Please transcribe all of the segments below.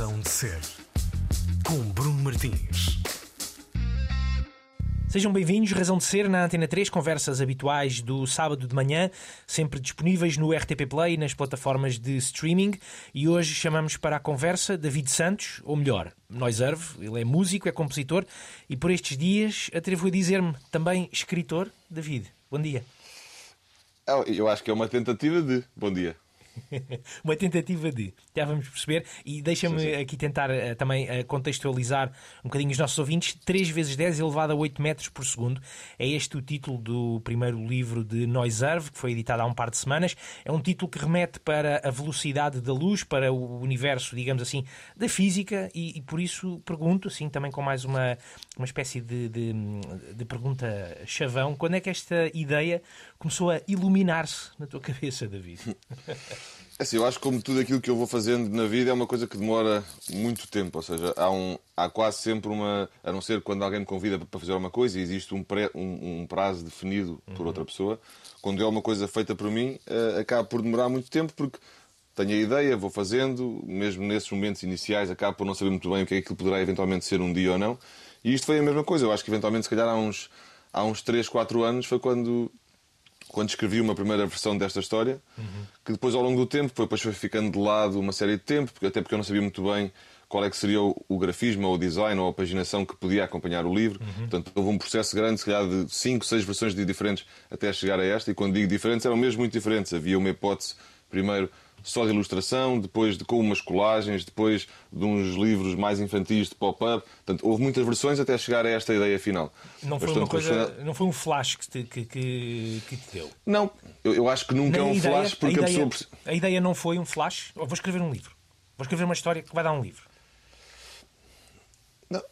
Razão de Ser, com Bruno Martins. Sejam bem-vindos, Razão de Ser na Antena 3, conversas habituais do sábado de manhã, sempre disponíveis no RTP Play e nas plataformas de streaming. E hoje chamamos para a conversa David Santos, ou melhor, Noiserve. Ele é músico, é compositor e por estes dias atrevo a dizer-me também escritor. David, bom dia. Eu acho que é uma tentativa de. Bom dia. uma tentativa de. Já vamos perceber. E deixa-me aqui tentar uh, também uh, contextualizar um bocadinho os nossos ouvintes. 3 vezes 10 elevado a 8 metros por segundo. É este o título do primeiro livro de Noiserve, que foi editado há um par de semanas. É um título que remete para a velocidade da luz, para o universo, digamos assim, da física. E, e por isso pergunto, assim, também com mais uma, uma espécie de, de, de pergunta chavão: quando é que esta ideia começou a iluminar-se na tua cabeça, David? É assim, eu acho que como tudo aquilo que eu vou fazendo na vida é uma coisa que demora muito tempo, ou seja, há, um, há quase sempre uma, a não ser quando alguém me convida para fazer uma coisa e existe um, pré, um, um prazo definido por outra pessoa, quando é uma coisa feita por mim, uh, acaba por demorar muito tempo porque tenho a ideia, vou fazendo, mesmo nesses momentos iniciais, acabo por não saber muito bem o que é que poderá eventualmente ser um dia ou não. E isto foi a mesma coisa, eu acho que eventualmente, se calhar há uns, há uns 3, 4 anos, foi quando quando escrevi uma primeira versão desta história, uhum. que depois ao longo do tempo, depois foi ficando de lado uma série de tempo, porque, até porque eu não sabia muito bem qual é que seria o, o grafismo, ou o design, ou a paginação que podia acompanhar o livro. Uhum. Portanto, houve um processo grande, se calhar de 5, 6 versões de diferentes até chegar a esta, e quando digo diferentes, eram mesmo muito diferentes. Havia uma hipótese, primeiro, só de ilustração, depois de com umas colagens, depois de uns livros mais infantis de pop-up. Portanto, houve muitas versões até chegar a esta ideia final. Não foi, uma coisa, não foi um flash que te, que, que, que te deu? Não, eu, eu acho que nunca Nem é um ideia, flash porque a, ideia, a pessoa. A ideia não foi um flash? vou escrever um livro. Vou escrever uma história que vai dar um livro. Não.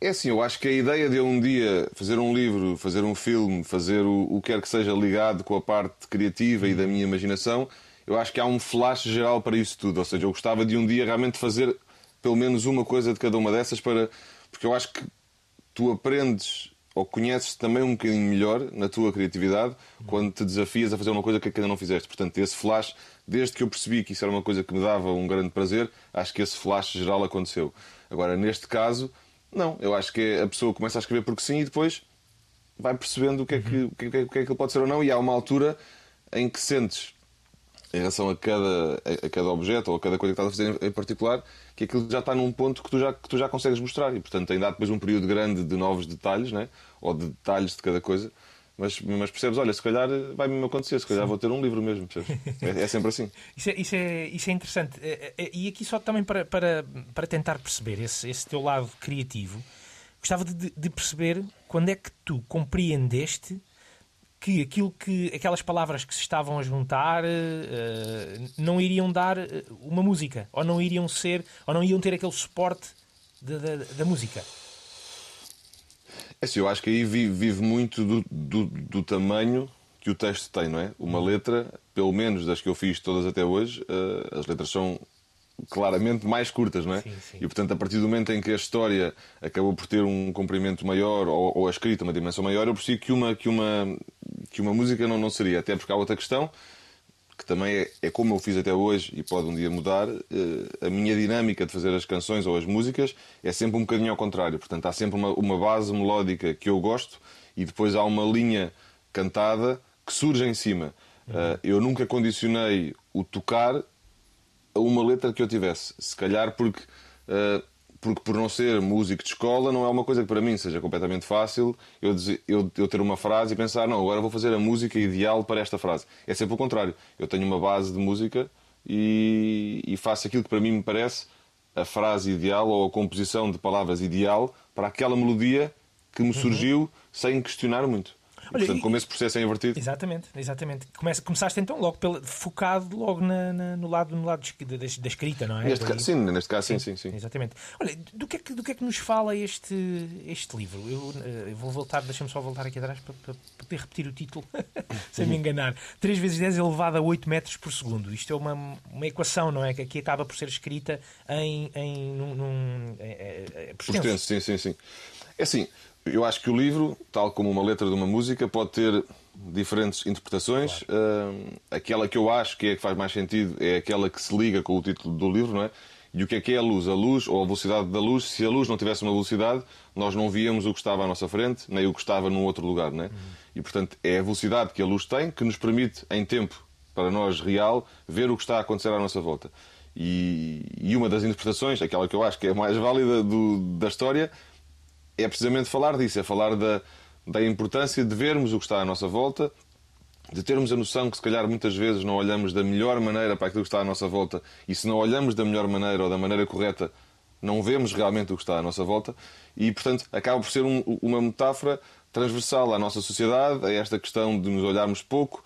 É assim, eu acho que a ideia de um dia fazer um livro, fazer um filme, fazer o, o que quer que seja ligado com a parte criativa e da minha imaginação eu acho que há um flash geral para isso tudo. Ou seja, eu gostava de um dia realmente fazer pelo menos uma coisa de cada uma dessas para. Porque eu acho que tu aprendes ou conheces também um bocadinho melhor na tua criatividade quando te desafias a fazer uma coisa que ainda não fizeste. Portanto, esse flash, desde que eu percebi que isso era uma coisa que me dava um grande prazer, acho que esse flash geral aconteceu. Agora, neste caso, não. Eu acho que a pessoa começa a escrever porque sim e depois vai percebendo o que é que, o que, é o que, é que pode ser ou não. E há uma altura em que sentes em relação a cada, a, cada objeto ou a cada coisa que estás a fazer em particular, que aquilo já está num ponto que tu já, que tu já consegues mostrar. E, portanto, ainda há depois um período grande de novos detalhes, né? ou de detalhes de cada coisa. Mas, mas percebes, olha, se calhar vai mesmo acontecer, se calhar Sim. vou ter um livro mesmo, é, é, sempre assim. isso, é, isso, é, isso é interessante. É, é, e aqui só também para, para, para tentar perceber esse, esse teu lado criativo, gostava de, de perceber quando é que tu compreendeste que aquilo que aquelas palavras que se estavam a juntar uh, não iriam dar eh, uma música ou não iriam ser ou não iam ter aquele suporte da, música é assim, eu acho que aí vive, vive muito do, do, do, tamanho que o texto tem, não é? Uma letra, pelo menos das que eu fiz todas até hoje, uh, as letras são claramente mais curtas, não é? Sim, sim. E portanto, a partir do momento em que a história acabou por ter um comprimento maior ou, ou a escrita uma dimensão maior, eu percebi que uma, que uma, que uma música não, não seria. Até porque há outra questão, que também é, é como eu fiz até hoje e pode um dia mudar, eh, a minha dinâmica de fazer as canções ou as músicas é sempre um bocadinho ao contrário. Portanto, há sempre uma, uma base melódica que eu gosto e depois há uma linha cantada que surge em cima. Uhum. eu nunca condicionei o tocar a uma letra que eu tivesse. Se calhar porque, uh, porque por não ser músico de escola, não é uma coisa que para mim seja completamente fácil eu, dizer, eu, eu ter uma frase e pensar, não, agora vou fazer a música ideal para esta frase. É sempre o contrário. Eu tenho uma base de música e, e faço aquilo que para mim me parece a frase ideal ou a composição de palavras ideal para aquela melodia que me uhum. surgiu uhum. sem questionar muito. Olha, Portanto, como esse processo é invertido. Exatamente, exatamente. Começa, começaste então logo pela, focado logo na, na, no lado, no lado da, da escrita, não é? Neste caso, sim, neste caso, sim, sim, sim, Exatamente. Olha, do que é que, do que, é que nos fala este, este livro? Eu, eu vou voltar, deixa-me só voltar aqui atrás para, para, poder repetir o título, sem me enganar. 3 vezes 10 elevado a 8 metros por segundo. Isto é uma, uma equação, não é? Que aqui acaba por ser escrita em. em num, num, é, é, por extenso. Sim, sim, sim. É assim, eu acho que o livro, tal como uma letra de uma música, pode ter diferentes interpretações. Claro. Uh, aquela que eu acho que é que faz mais sentido é aquela que se liga com o título do livro, não é? E o que é que é a luz? A luz, ou a velocidade da luz, se a luz não tivesse uma velocidade, nós não víamos o que estava à nossa frente, nem o que estava num outro lugar, né? E, portanto, é a velocidade que a luz tem que nos permite, em tempo, para nós real, ver o que está a acontecer à nossa volta. E, e uma das interpretações, aquela que eu acho que é a mais válida do, da história, é precisamente falar disso, é falar da, da importância de vermos o que está à nossa volta, de termos a noção que se calhar muitas vezes não olhamos da melhor maneira para aquilo que está à nossa volta e se não olhamos da melhor maneira ou da maneira correta, não vemos realmente o que está à nossa volta e, portanto, acaba por ser um, uma metáfora transversal à nossa sociedade, a esta questão de nos olharmos pouco,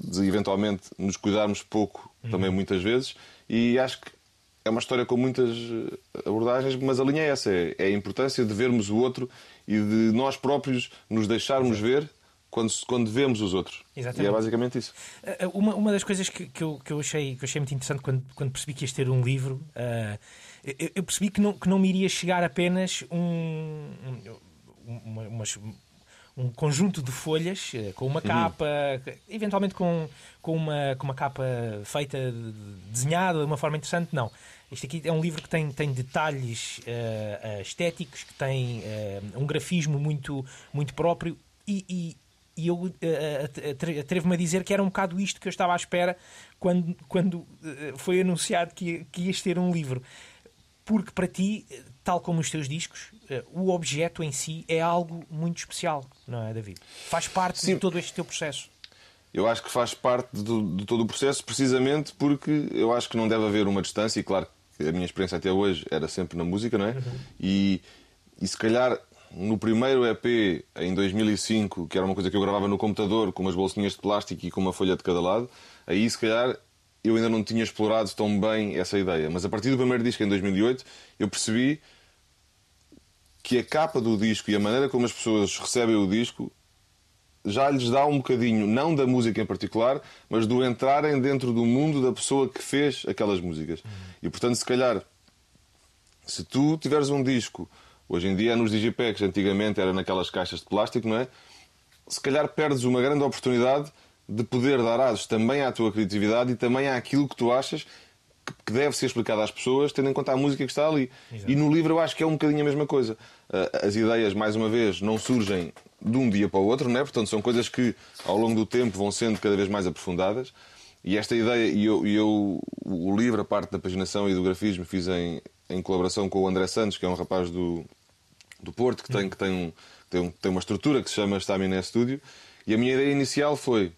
de eventualmente nos cuidarmos pouco uhum. também muitas vezes e acho que é uma história com muitas abordagens, mas a linha é essa: é, é a importância de vermos o outro e de nós próprios nos deixarmos ver quando, quando vemos os outros. Exatamente. E é basicamente isso. Eh, eh, uma, uma das coisas que, que, eu, que, eu achei, que eu achei muito interessante quando, quando percebi que ias ter um livro, uh, eu, eu, percebi que não, que não me iria chegar apenas um, uma, umas, um conjunto de folhas com uma uhum. capa, uhum. eventualmente com, com, uma, com uma capa feita, desenhada de uma forma interessante. Não. Este aqui é um livro que tem, tem detalhes uh, estéticos, que tem uh, um grafismo muito, muito próprio e, e eu uh, atrevo-me a dizer que era um bocado isto que eu estava à espera quando, quando foi anunciado que, que ias ter um livro. Porque para ti, tal como os teus discos, uh, o objeto em si é algo muito especial, não é, David? Faz parte Sim. de todo este teu processo. Eu acho que faz parte de, de, todo o processo, precisamente porque eu acho que não deve haver uma distância, e claro que a minha experiência até hoje era sempre na música, não é? Uhum. E, e se calhar no primeiro EP, em 2005, que era uma coisa que eu gravava no computador com umas bolsinhas de plástico e com uma folha de cada lado, aí se calhar eu ainda não tinha explorado tão bem essa ideia. Mas a partir do primeiro disco, em 2008, eu percebi que a capa do disco e a maneira como as pessoas recebem o disco já lhes dá um bocadinho, não da música em particular, mas do entrarem dentro do mundo da pessoa que fez aquelas músicas. E portanto, se calhar, se tu tiveres um disco Hoje em dia, nos digipacks, antigamente era naquelas caixas de plástico, não é? Se calhar perdes uma grande oportunidade de poder dar asos também à tua criatividade e também àquilo que tu achas que deve ser explicado às pessoas, tendo em conta a música que está ali. Exato. E no livro eu acho que é um bocadinho a mesma coisa. Ah, as ideias, mais uma vez, não surgem de um dia para o outro, não é? portanto são coisas que ao longo do tempo vão sendo cada vez mais aprofundadas. E esta ideia, e eu, eu o livro, a parte da paginação e do grafismo, fiz em, em colaboração com o André Santos, que é um rapaz do, do Porto, que tem, que tem, um, tem, um, tem uma estrutura que se chama Staminé Studio. E a minha ideia inicial foi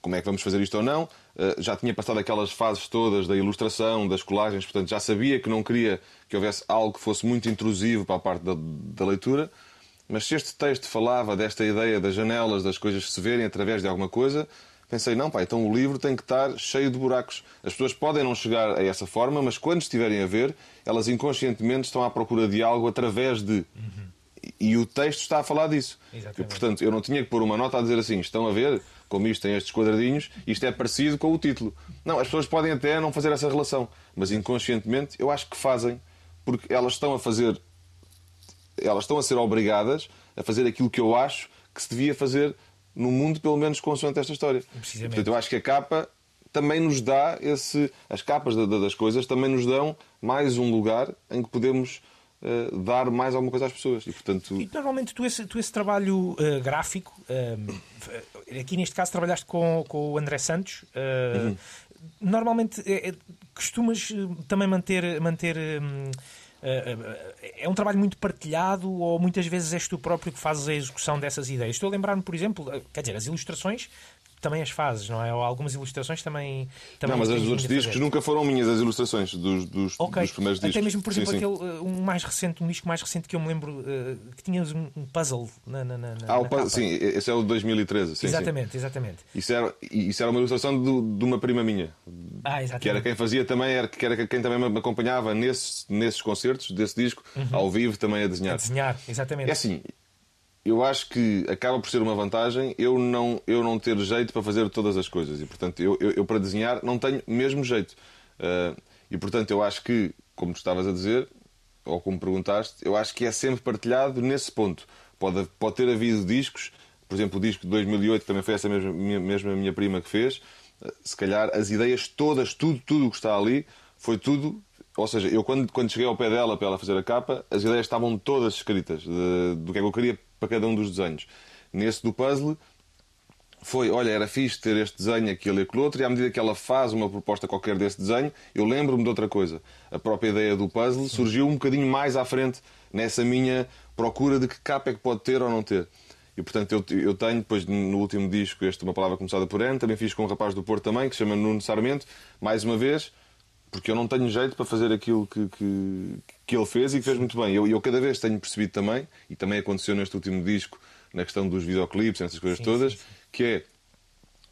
como é que vamos fazer isto ou não. Uh, já tinha passado aquelas fases todas da ilustração, das colagens, portanto já sabia que não queria que houvesse algo que fosse muito intrusivo para a parte da, da leitura. Mas se este texto falava desta ideia das janelas, das coisas se verem através de alguma coisa, pensei, não, pá, então o livro tem que estar cheio de buracos. As pessoas podem não chegar a essa forma, mas quando estiverem a ver, elas inconscientemente estão à procura de algo através de. Uhum. E o texto está a falar disso. E, portanto, eu não tinha que pôr uma nota a dizer assim: estão a ver, como isto tem estes quadradinhos, isto é parecido com o título. Não, as pessoas podem até não fazer essa relação, mas inconscientemente eu acho que fazem, porque elas estão a fazer. Elas estão a ser obrigadas a fazer aquilo que eu acho que se devia fazer no mundo, pelo menos consoante esta história. Portanto, eu acho que a capa também nos dá esse. As capas das coisas também nos dão mais um lugar em que podemos uh, dar mais alguma coisa às pessoas. E, portanto... E, normalmente tu esse, tu esse trabalho uh, gráfico, uh, aqui neste caso trabalhaste com, com o André Santos. Uhum. Normalmente costumas também manter. manter um, é um trabalho muito partilhado ou muitas vezes és tu próprio que fazes a execução dessas ideias? Estou a lembrar-me, por exemplo, quer dizer, as ilustrações também as fases, não é? Ou algumas ilustrações também. também não, mas os outros discos nunca foram minhas, as ilustrações dos, dos, okay. dos primeiros discos. Até mesmo, por exemplo, sim, sim. aquele, um mais recente, um disco mais recente que eu me lembro uh, que tinhas um, puzzle na, na, na, ah, o puzzle, sim, esse é o de 2013. Sim, exatamente, exatamente. Isso era, isso era uma ilustração de, de uma prima minha. Ah, exatamente. Que era quem fazia também, era, que era quem também me acompanhava nesses, nesses concertos desse disco, uhum. ao vivo também a desenhar. A desenhar, exatamente. É assim, eu acho que acaba por ser uma vantagem eu não, eu não ter jeito para fazer todas as coisas. E, portanto, eu, eu, eu para desenhar não tenho mesmo jeito. Uh, e, portanto, eu acho que, como tu estavas a dizer, ou como perguntaste, eu acho que é sempre partilhado nesse ponto. Pode, pode ter havido discos, por exemplo, o disco de 2008 também foi essa mesma minha, mesma minha prima que fez. Uh, se calhar as ideias todas, tudo, tudo o que está ali, foi tudo ou seja, eu quando, quando cheguei ao pé dela para ela fazer a capa, as ideias estavam todas escritas do que é que eu queria para cada um dos desenhos. Nesse do puzzle, foi, olha, era fixe ter este desenho, aquilo e aquele outro, e à medida que ela faz uma proposta qualquer desse desenho, eu lembro-me de outra coisa. A própria ideia do puzzle surgiu um bocadinho mais à frente nessa minha procura de que capa é que pode ter ou não ter. E portanto eu, eu tenho, depois no último disco, este Uma Palavra Começada por N, também fiz com um rapaz do Porto também, que se chama Nuno Sarmento, mais uma vez, porque eu não tenho jeito para fazer aquilo que, que, que ele fez e que fez muito bem. Eu, eu cada vez tenho percebido também, e também aconteceu neste último disco, na questão dos videoclipes, essas coisas sim, todas, sim, sim. que é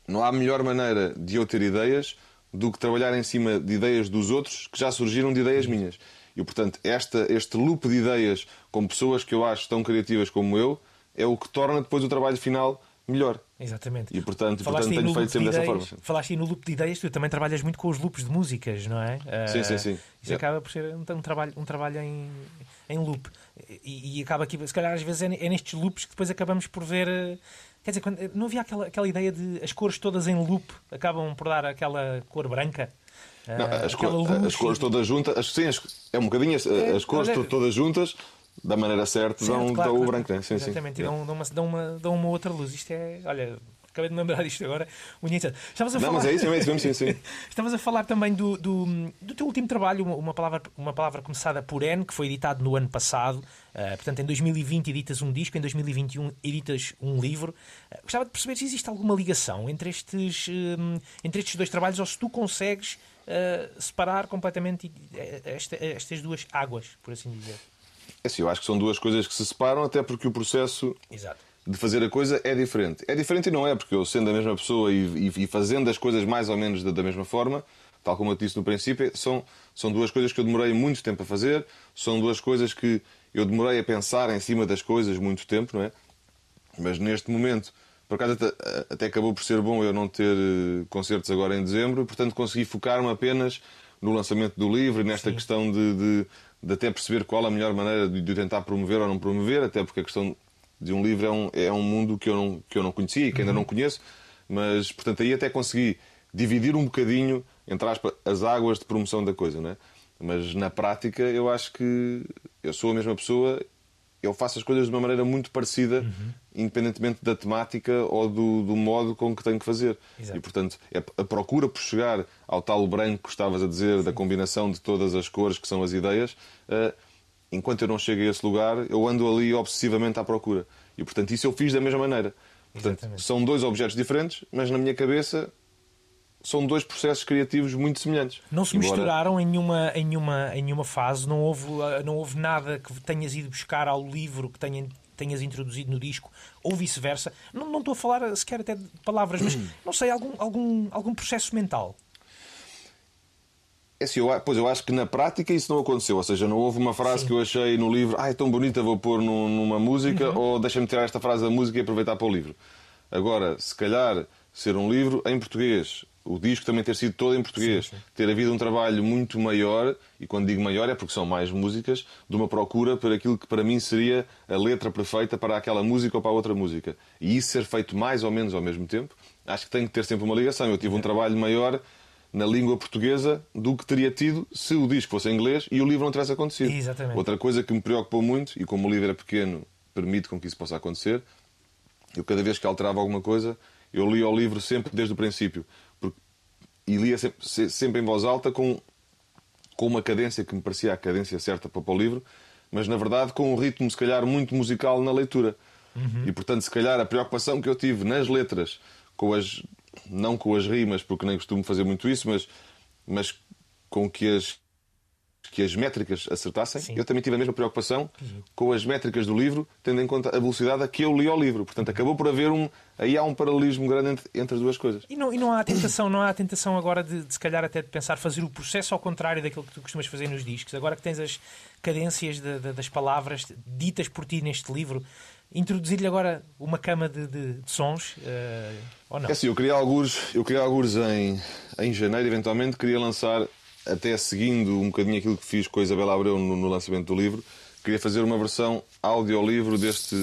não há melhor maneira de eu ter ideias do que trabalhar em cima de ideias dos outros que já surgiram de ideias minhas. E portanto, esta, este loop de ideias com pessoas que eu acho tão criativas como eu é o que torna depois o trabalho final melhor. Exatamente. E portanto, portanto tenho feito sempre dessa forma. Falaste aí no loop de ideias, tu também trabalhas muito com os loops de músicas, não é? Sim, sim, sim. Isso acaba por ser um, um, trabalho, um trabalho em, em loop. E, e, acaba aqui, se calhar às vezes é, é nestes loops que depois acabamos por ver. Eh, quer dizer, quando, não havia aquela, aquela ideia de as cores todas em loop acabam por dar aquela cor branca? Não, as, cor, as, cores todas juntas, as, sim, as, é um bocadinho as, é, as cores olha, todas juntas, da maneira certa, certo, dão, claro, dão o branco. Né? Sim, exatamente, sim. e dão, dão, uma, dão, uma, dão uma outra luz. Isto é, olha, acabei de me lembrar disto agora. Estavas a falar... Não, mas é isso, é isso sim, sim. Estavas a falar também do, do, do, teu último trabalho, uma palavra, uma palavra começada por N, que foi editado no ano passado. Uh, portanto, em 2020 editas um disco, em 2021 editas um livro. Uh, gostava de perceber se existe alguma ligação entre estes, uh, entre estes dois trabalhos ou se tu consegues separar completamente esta, estas duas águas, por assim dizer. É assim, eu acho que são duas coisas que se separam, até porque o processo Exato. de fazer a coisa é diferente. É diferente e não é, porque eu, sendo a mesma pessoa e, e, e fazendo as coisas mais ou menos da, da, mesma forma, tal como eu disse no princípio, são, são duas coisas que eu demorei muito tempo a fazer, são duas coisas que eu demorei a pensar em cima das coisas muito tempo, não é? Mas neste momento, por acaso até, até acabou por ser bom eu não ter eh, concertos agora em dezembro, portanto consegui focar-me apenas no lançamento do livro e nesta Sim. questão de, de de até perceber qual a melhor maneira de, de tentar promover ou não promover, até porque a questão de um livro é um, é um mundo que eu, não, que eu não conhecia e que ainda uhum. não conheço, mas portanto aí até consegui dividir um bocadinho, entre aspas, as águas de promoção da coisa, não é? Mas na prática eu acho que eu sou a mesma pessoa eu faço as coisas de uma maneira muito parecida, uhum. independentemente da temática ou do, do, modo com que tenho que fazer. Exato. E, portanto, é a procura por chegar ao tal branco que estavas a dizer, Sim. da combinação de todas as cores que são as ideias, uh, enquanto eu não chego a esse lugar, eu ando ali obsessivamente à procura. E, portanto, isso eu fiz da mesma maneira. Portanto, Exatamente. são dois objetos diferentes, mas na minha cabeça são dois processos criativos muito semelhantes. Não se Embora... misturaram em nenhuma, em, nenhuma, em nenhuma fase, não houve, não houve nada que tenhas ido buscar ao livro que tenha, tenhas introduzido no disco, ou vice-versa. Não, não estou a falar sequer até de palavras, mas não sei, algum, algum, algum processo mental. É assim, eu, pois eu acho que na prática isso não aconteceu. Ou seja, não houve uma frase Sim. que eu achei no livro, ah, é tão bonita, vou pôr numa música, uhum. ou deixa-me tirar esta frase da música e aproveitar para o livro. Agora, se calhar ser um livro em português, o disco também ter sido todo em português, sim, sim. ter havido um trabalho muito maior, e quando digo maior é porque são mais músicas, de uma procura por aquilo que para mim seria a letra perfeita para aquela música ou para a outra música. E isso ser feito mais ou menos ao mesmo tempo, acho que tem que ter sempre uma ligação. Eu tive um trabalho maior na língua portuguesa do que teria tido se o disco fosse em inglês e o livro não tivesse acontecido. Exatamente. Outra coisa que me preocupou muito, e como o livro é pequeno, permite com que isso possa acontecer, eu cada vez que alterava alguma coisa, eu li o livro sempre desde o princípio e lia sempre, sempre em voz alta com, com uma cadência que me parecia a cadência certa para, para o livro, mas na verdade com um ritmo se calhar muito musical na leitura. Uhum. E portanto, se calhar a preocupação que eu tive nas letras, com as não com as rimas, porque nem costumo fazer muito isso, mas, mas com que as que as métricas acertassem. Sim. Eu também tive a mesma preocupação uhum. com as métricas do livro, tendo em conta a velocidade a que eu li o livro. Portanto, acabou por haver um. Aí há um paralelismo grande entre, entre as duas coisas. E não, e não há a tentação, não há a tentação agora de, de, se calhar, até de pensar fazer o processo ao contrário daquilo que tu costumas fazer nos discos. Agora que tens as cadências de, de, das palavras ditas por ti neste livro, introduzir-lhe agora uma cama de, de, de sons uh, ou não? É assim, eu queria alguns, eu queria alguns em, em janeiro, eventualmente, queria lançar até seguindo um bocadinho aquilo que fiz com a Isabela Abreu no, no lançamento do livro, queria fazer uma versão audiolivro deste,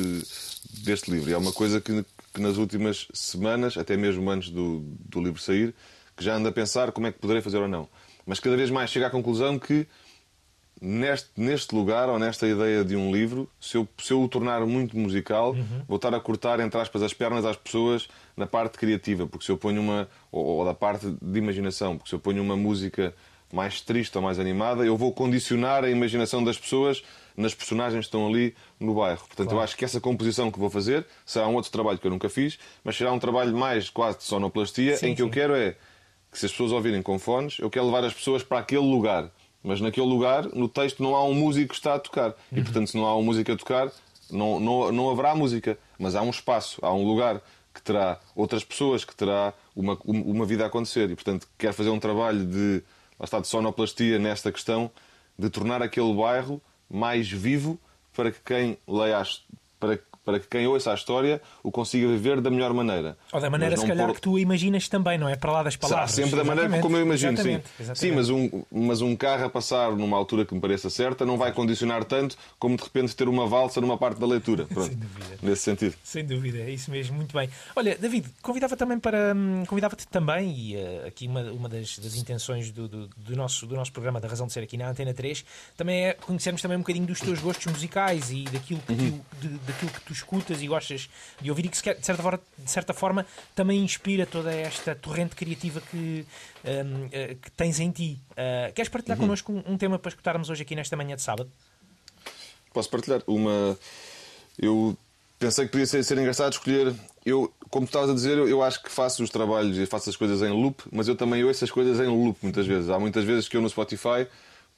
deste livro. E é uma coisa que, que, nas últimas semanas, até mesmo antes do, do livro sair, que já ando a pensar como é que poderei fazer ou não. Mas cada vez mais chego à conclusão que neste, neste lugar ou nesta ideia de um livro, se eu, se eu o tornar muito musical, Uhum. vou estar a cortar, entre aspas, as pernas às pessoas na parte criativa, porque se eu ponho uma. ou, ou da parte de imaginação, porque se eu ponho uma música mais triste ou mais animada, eu vou condicionar a imaginação das pessoas nas personagens que estão ali no bairro. Portanto, eu acho que essa composição que vou fazer será um outro trabalho que eu nunca fiz, mas será um trabalho mais quase de sonoplastia, Sim, em que eu sim. quero é que se as pessoas ouvirem com fones, eu quero levar as pessoas para aquele lugar. Mas naquele lugar, no texto, não há um músico que está a tocar. E, portanto, se não há um músico a tocar, não, não, não haverá música. Mas há um espaço, há um lugar que terá outras pessoas, que terá uma, uma vida a acontecer. E, portanto, quero fazer um trabalho de, lá está, de sonoplastia nesta questão, de tornar aquele bairro mais vivo para que quem leia para, para que quem ouça a história o consiga viver da melhor maneira. Ou da maneira, se calhar, pôr- que tu imaginas também, não é? Para lá das Será palavras. sempre da maneira Exatamente, como eu imagino, sim. exatamente, exatamente. Sim, mas um, mas um carro a passar numa altura que me pareça certa não vai condicionar tanto como de repente ter uma valsa numa parte da leitura. Pronto, dúvida. nesse sentido. Sem dúvida, é isso mesmo, muito bem. Olha, David, convidava também para. hum, Convidava-te também, e eh, aqui uma, uma das, das intenções do, do, do nosso, do nosso programa, da razão de ser aqui na Antena 3, também é conhecermos também um bocadinho dos teus gostos musicais e daquilo que, Uhum. tu, de- daquilo que tu escutas e gostas de ouvir e que, de certa, forma, de certa forma, também inspira toda esta torrente criativa que, hum, eh, que tens em ti. Eh, queres partilhar Uhum. connosco um, um tema para escutarmos hoje aqui nesta manhã de sábado? Posso partilhar? Uma. Eu pensei que podia ser, ser engraçado escolher. Eu, como tu estavas a dizer, eu, eu acho que faço os trabalhos e faço as coisas em loop, mas eu também ouço as coisas em loop muitas vezes. Há muitas vezes que eu no Spotify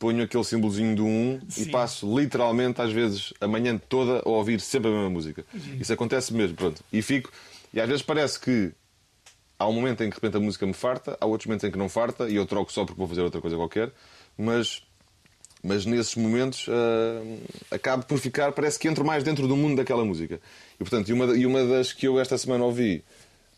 ponho aquele símbolozinho do 1 e Sim. passo literalmente, às vezes, a manhã toda a ouvir sempre a mesma música. Isso acontece mesmo, pronto. E fico. E às vezes parece que há um momento em que de repente a música me farta, há outros momentos em que não farta e eu troco só porque vou fazer outra coisa qualquer, mas, mas nesses momentos ah, acabo por ficar, parece que entro mais dentro do mundo daquela música. E portanto, e uma, e uma das que eu esta semana ouvi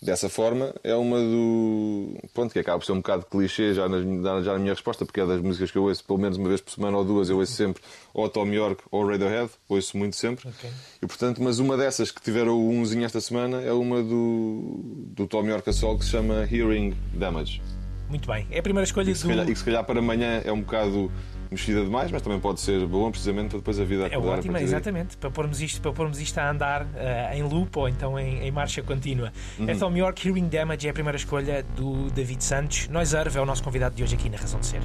dessa forma é uma do. Pronto, que acaba por ser um bocado clichê já na, já na minha resposta, porque é das músicas que eu ouço pelo menos uma vez por semana ou duas, eu ouço sempre ou Tom York ou Radiohead, ouço muito sempre. Ok. E portanto, mas uma dessas que tiveram o umzinho esta semana é uma do, do Tom York a sol que se chama Hearing Damage. Muito bem. É a primeira escolha E que, se calhar, do. e que se calhar para amanhã é um bocado mexida demais, mas também pode ser boa precisamente para depois a vida É acordar. partir daí. exatamente, para pormos isto, para pormos isto a andar eh, em loop ou então em, em marcha contínua. Uhum. É Tom York, Hearing Damage é a primeira escolha do David Santos. Nós Arve é o nosso convidado de hoje aqui na Razão de Ser.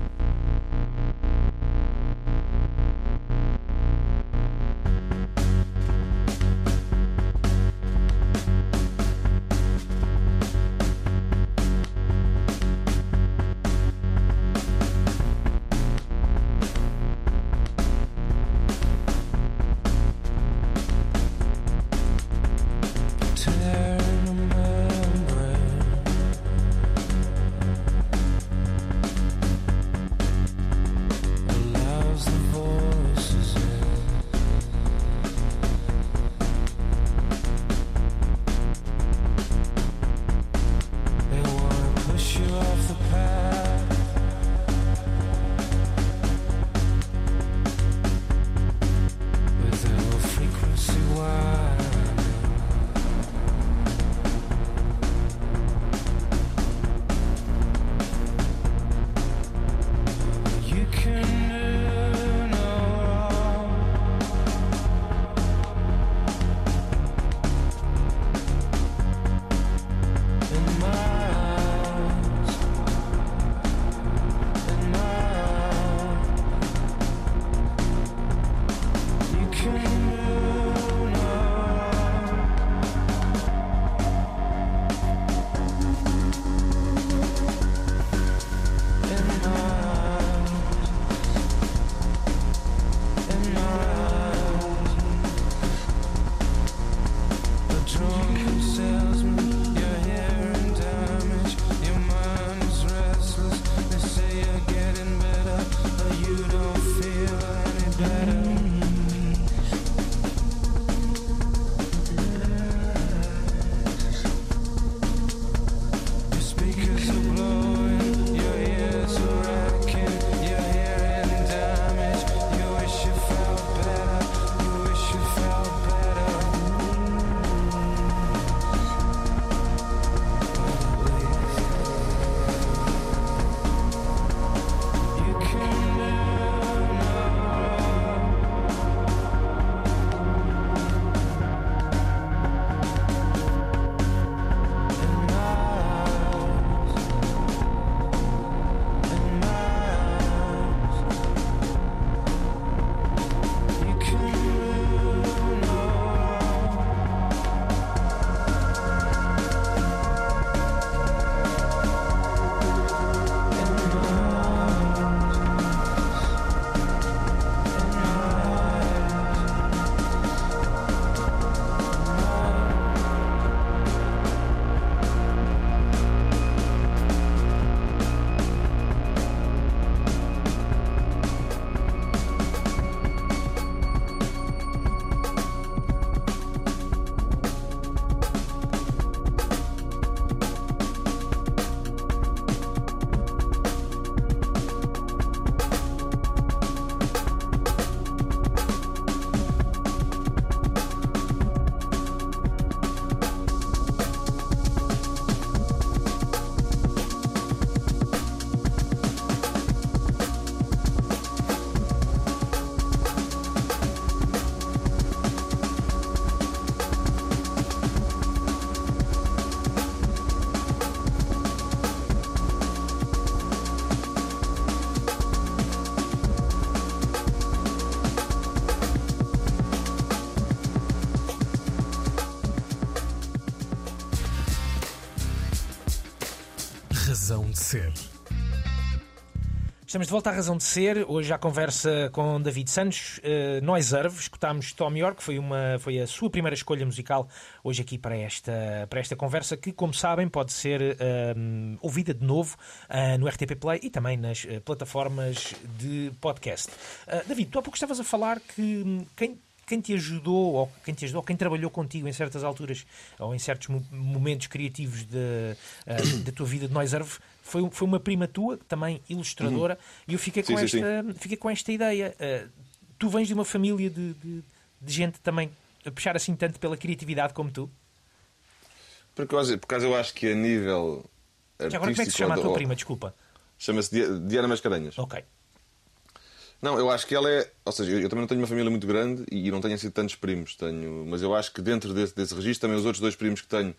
Ser. Estamos de volta à razão de ser. Hoje à conversa com David Santos, uh, Noiserve. Escutámos Tom York, foi, uma, foi a sua primeira escolha musical hoje aqui para esta, para esta conversa, que, como sabem, pode ser uh, ouvida de novo uh, no RTP Play e também nas uh, plataformas de podcast. David, tu há pouco estavas a falar que quem quem te ajudou, ou quem te ajudou, quem trabalhou contigo em certas alturas ou em certos momentos criativos da tua vida de Noiserve foi, foi uma prima tua, também ilustradora, uhum. e eu fiquei, sim, com sim, esta, sim. fiquei com esta ideia. Uh, tu vens de uma família de, de, de, gente também a puxar assim tanto pela criatividade como tu? Por causa, por causa eu acho que a nível. Já agora como é que se chama a tua prima? Desculpa. Chama-se Diana Mascarenhas. Ok. Não, eu acho que ela é. Ou seja, eu, eu, também não tenho uma família muito grande e não tenho assim tantos primos. Tenho, mas eu acho que dentro desse, desse registro, também os outros dois primos que tenho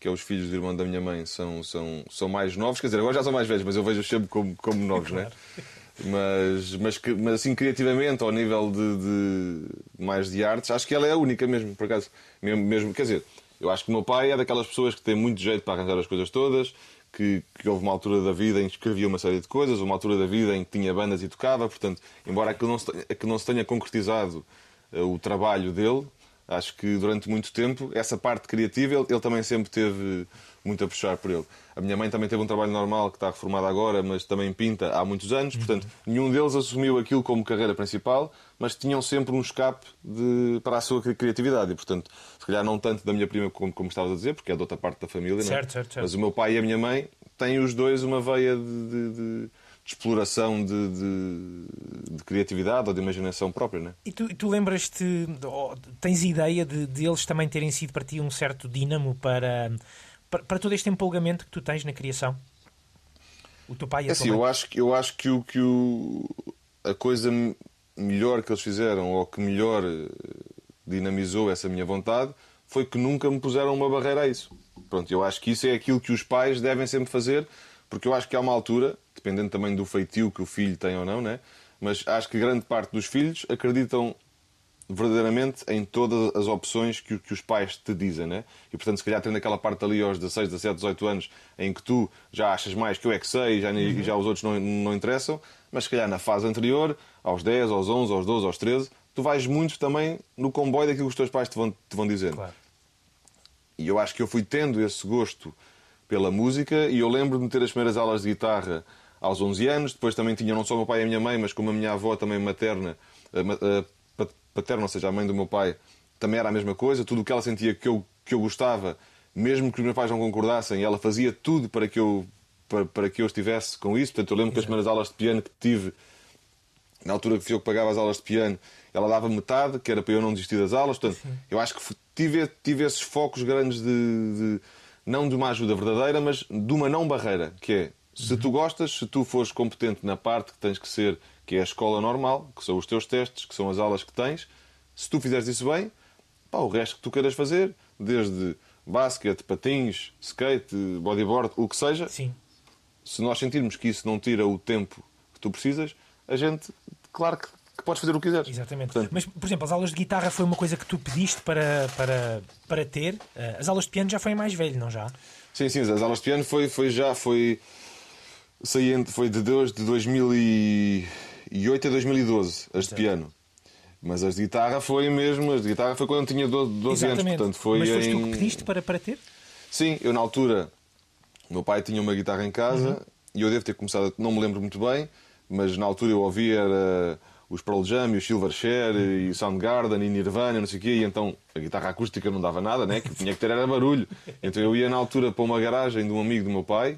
que é os filhos do irmão da minha mãe, são, são, são mais novos. Quer dizer, agora já são mais velhos, mas eu vejo-os sempre como, como novos, claro. né? Mas, mas, mas assim, criativamente, ao nível de, de, mais de artes, acho que ela é a única mesmo, por acaso. Mesmo, mesmo, quer dizer, eu acho que o meu pai é daquelas pessoas que tem muito jeito para arranjar as coisas todas, que, que, houve uma altura da vida em que escrevia uma série de coisas, uma altura da vida em que tinha bandas e tocava, portanto, embora aquilo não se, não se tenha concretizado uh, o trabalho dele, Acho que durante muito tempo, essa parte criativa, ele, ele, também sempre teve muito a puxar por ele. A minha mãe também teve um trabalho normal, que está reformada agora, mas também pinta há muitos anos. Portanto, nenhum deles assumiu aquilo como carreira principal, mas tinham sempre um escape de, para a sua criatividade. E, portanto, se calhar não tanto da minha prima, como, como estavas a dizer, porque é de outra parte da família, certo, é? certo, certo. mas o meu pai e a minha mãe têm os dois uma veia de, de, de de exploração de, de, de, criatividade ou de imaginação própria. Né? E tu, tu lembras-te, tens ideia de, de, eles também terem sido para ti um certo dínamo para, para, para, todo este empolgamento que tu tens na criação? O teu pai e a é assim, eu acho, eu acho que, o, que o, a coisa melhor que eles fizeram ou que melhor eh, dinamizou essa minha vontade foi que nunca me puseram uma barreira a isso. Pronto, eu acho que isso é aquilo que os pais devem sempre fazer, porque eu acho que há uma altura dependendo também do feitio que o filho tem ou não, né? mas acho que grande parte dos filhos acreditam verdadeiramente em todas as opções que, que, os pais te dizem, né? E portanto, se calhar tendo aquela parte ali aos 16, 17, 18 anos em que tu já achas mais que eu é que sei já, uhum. já os outros não, não interessam, mas se calhar na fase anterior, aos 10, aos 11, aos 12, aos 13, tu vais muito também no comboio daquilo que os teus pais te vão, te vão dizendo. Claro. E eu acho que eu fui tendo esse gosto pela música e eu lembro-me de ter as primeiras aulas de guitarra aos 11 anos. Depois também tinha não só o meu pai e a minha mãe, mas como a minha avó também materna, eh, eh, paterna, ou seja, a mãe do meu pai, também era a mesma coisa. Tudo o que ela sentia que eu, que eu gostava, mesmo que os meus pais não concordassem, ela fazia tudo para que eu, para, para que eu estivesse com isso. Portanto, eu lembro que as primeiras aulas de piano que tive, na altura que fui eu que pagava as aulas de piano, ela dava metade, que era para eu não desistir das aulas. Portanto, Sim. eu acho que tive, tive esses focos grandes de, de, não de uma ajuda verdadeira, mas de uma não barreira, que é se tu gostas, se tu fores competente na parte que tens que ser, que é a escola normal, que são os teus testes, que são as aulas que tens, se tu fizeres isso bem, pá, o resto que tu queiras fazer, desde basquete, patins, skate, bodyboard, o que seja, Sim. se nós sentirmos que isso não tira o tempo que tu precisas, a gente, claro que, que podes fazer o que quiseres. Exatamente. Portanto, Mas, por exemplo, as aulas de guitarra foi uma coisa que tu pediste para, para, para ter. Eh, as aulas de piano já foi mais velho, não já? Sim, sim, as aulas de piano foi, foi já, foi Saí, foi de, de 2008 a 2012, as de piano. Mas as de guitarra foi mesmo, as de guitarra foi quando eu tinha 12, 12 anos. Portanto, foi Mas foste em... tu que pediste para, para ter? Sim, eu na altura, meu pai tinha uma guitarra em casa uhum. e eu devo ter começado, não me lembro muito bem, mas na altura eu ouvia era os Pearl Jam, e o Silverchair, uhum. e o Soundgarden, e Nirvana, não sei o quê, e então a guitarra acústica não dava nada, né? que tinha que ter era barulho. Então eu ia na altura para uma garagem de um amigo do meu pai,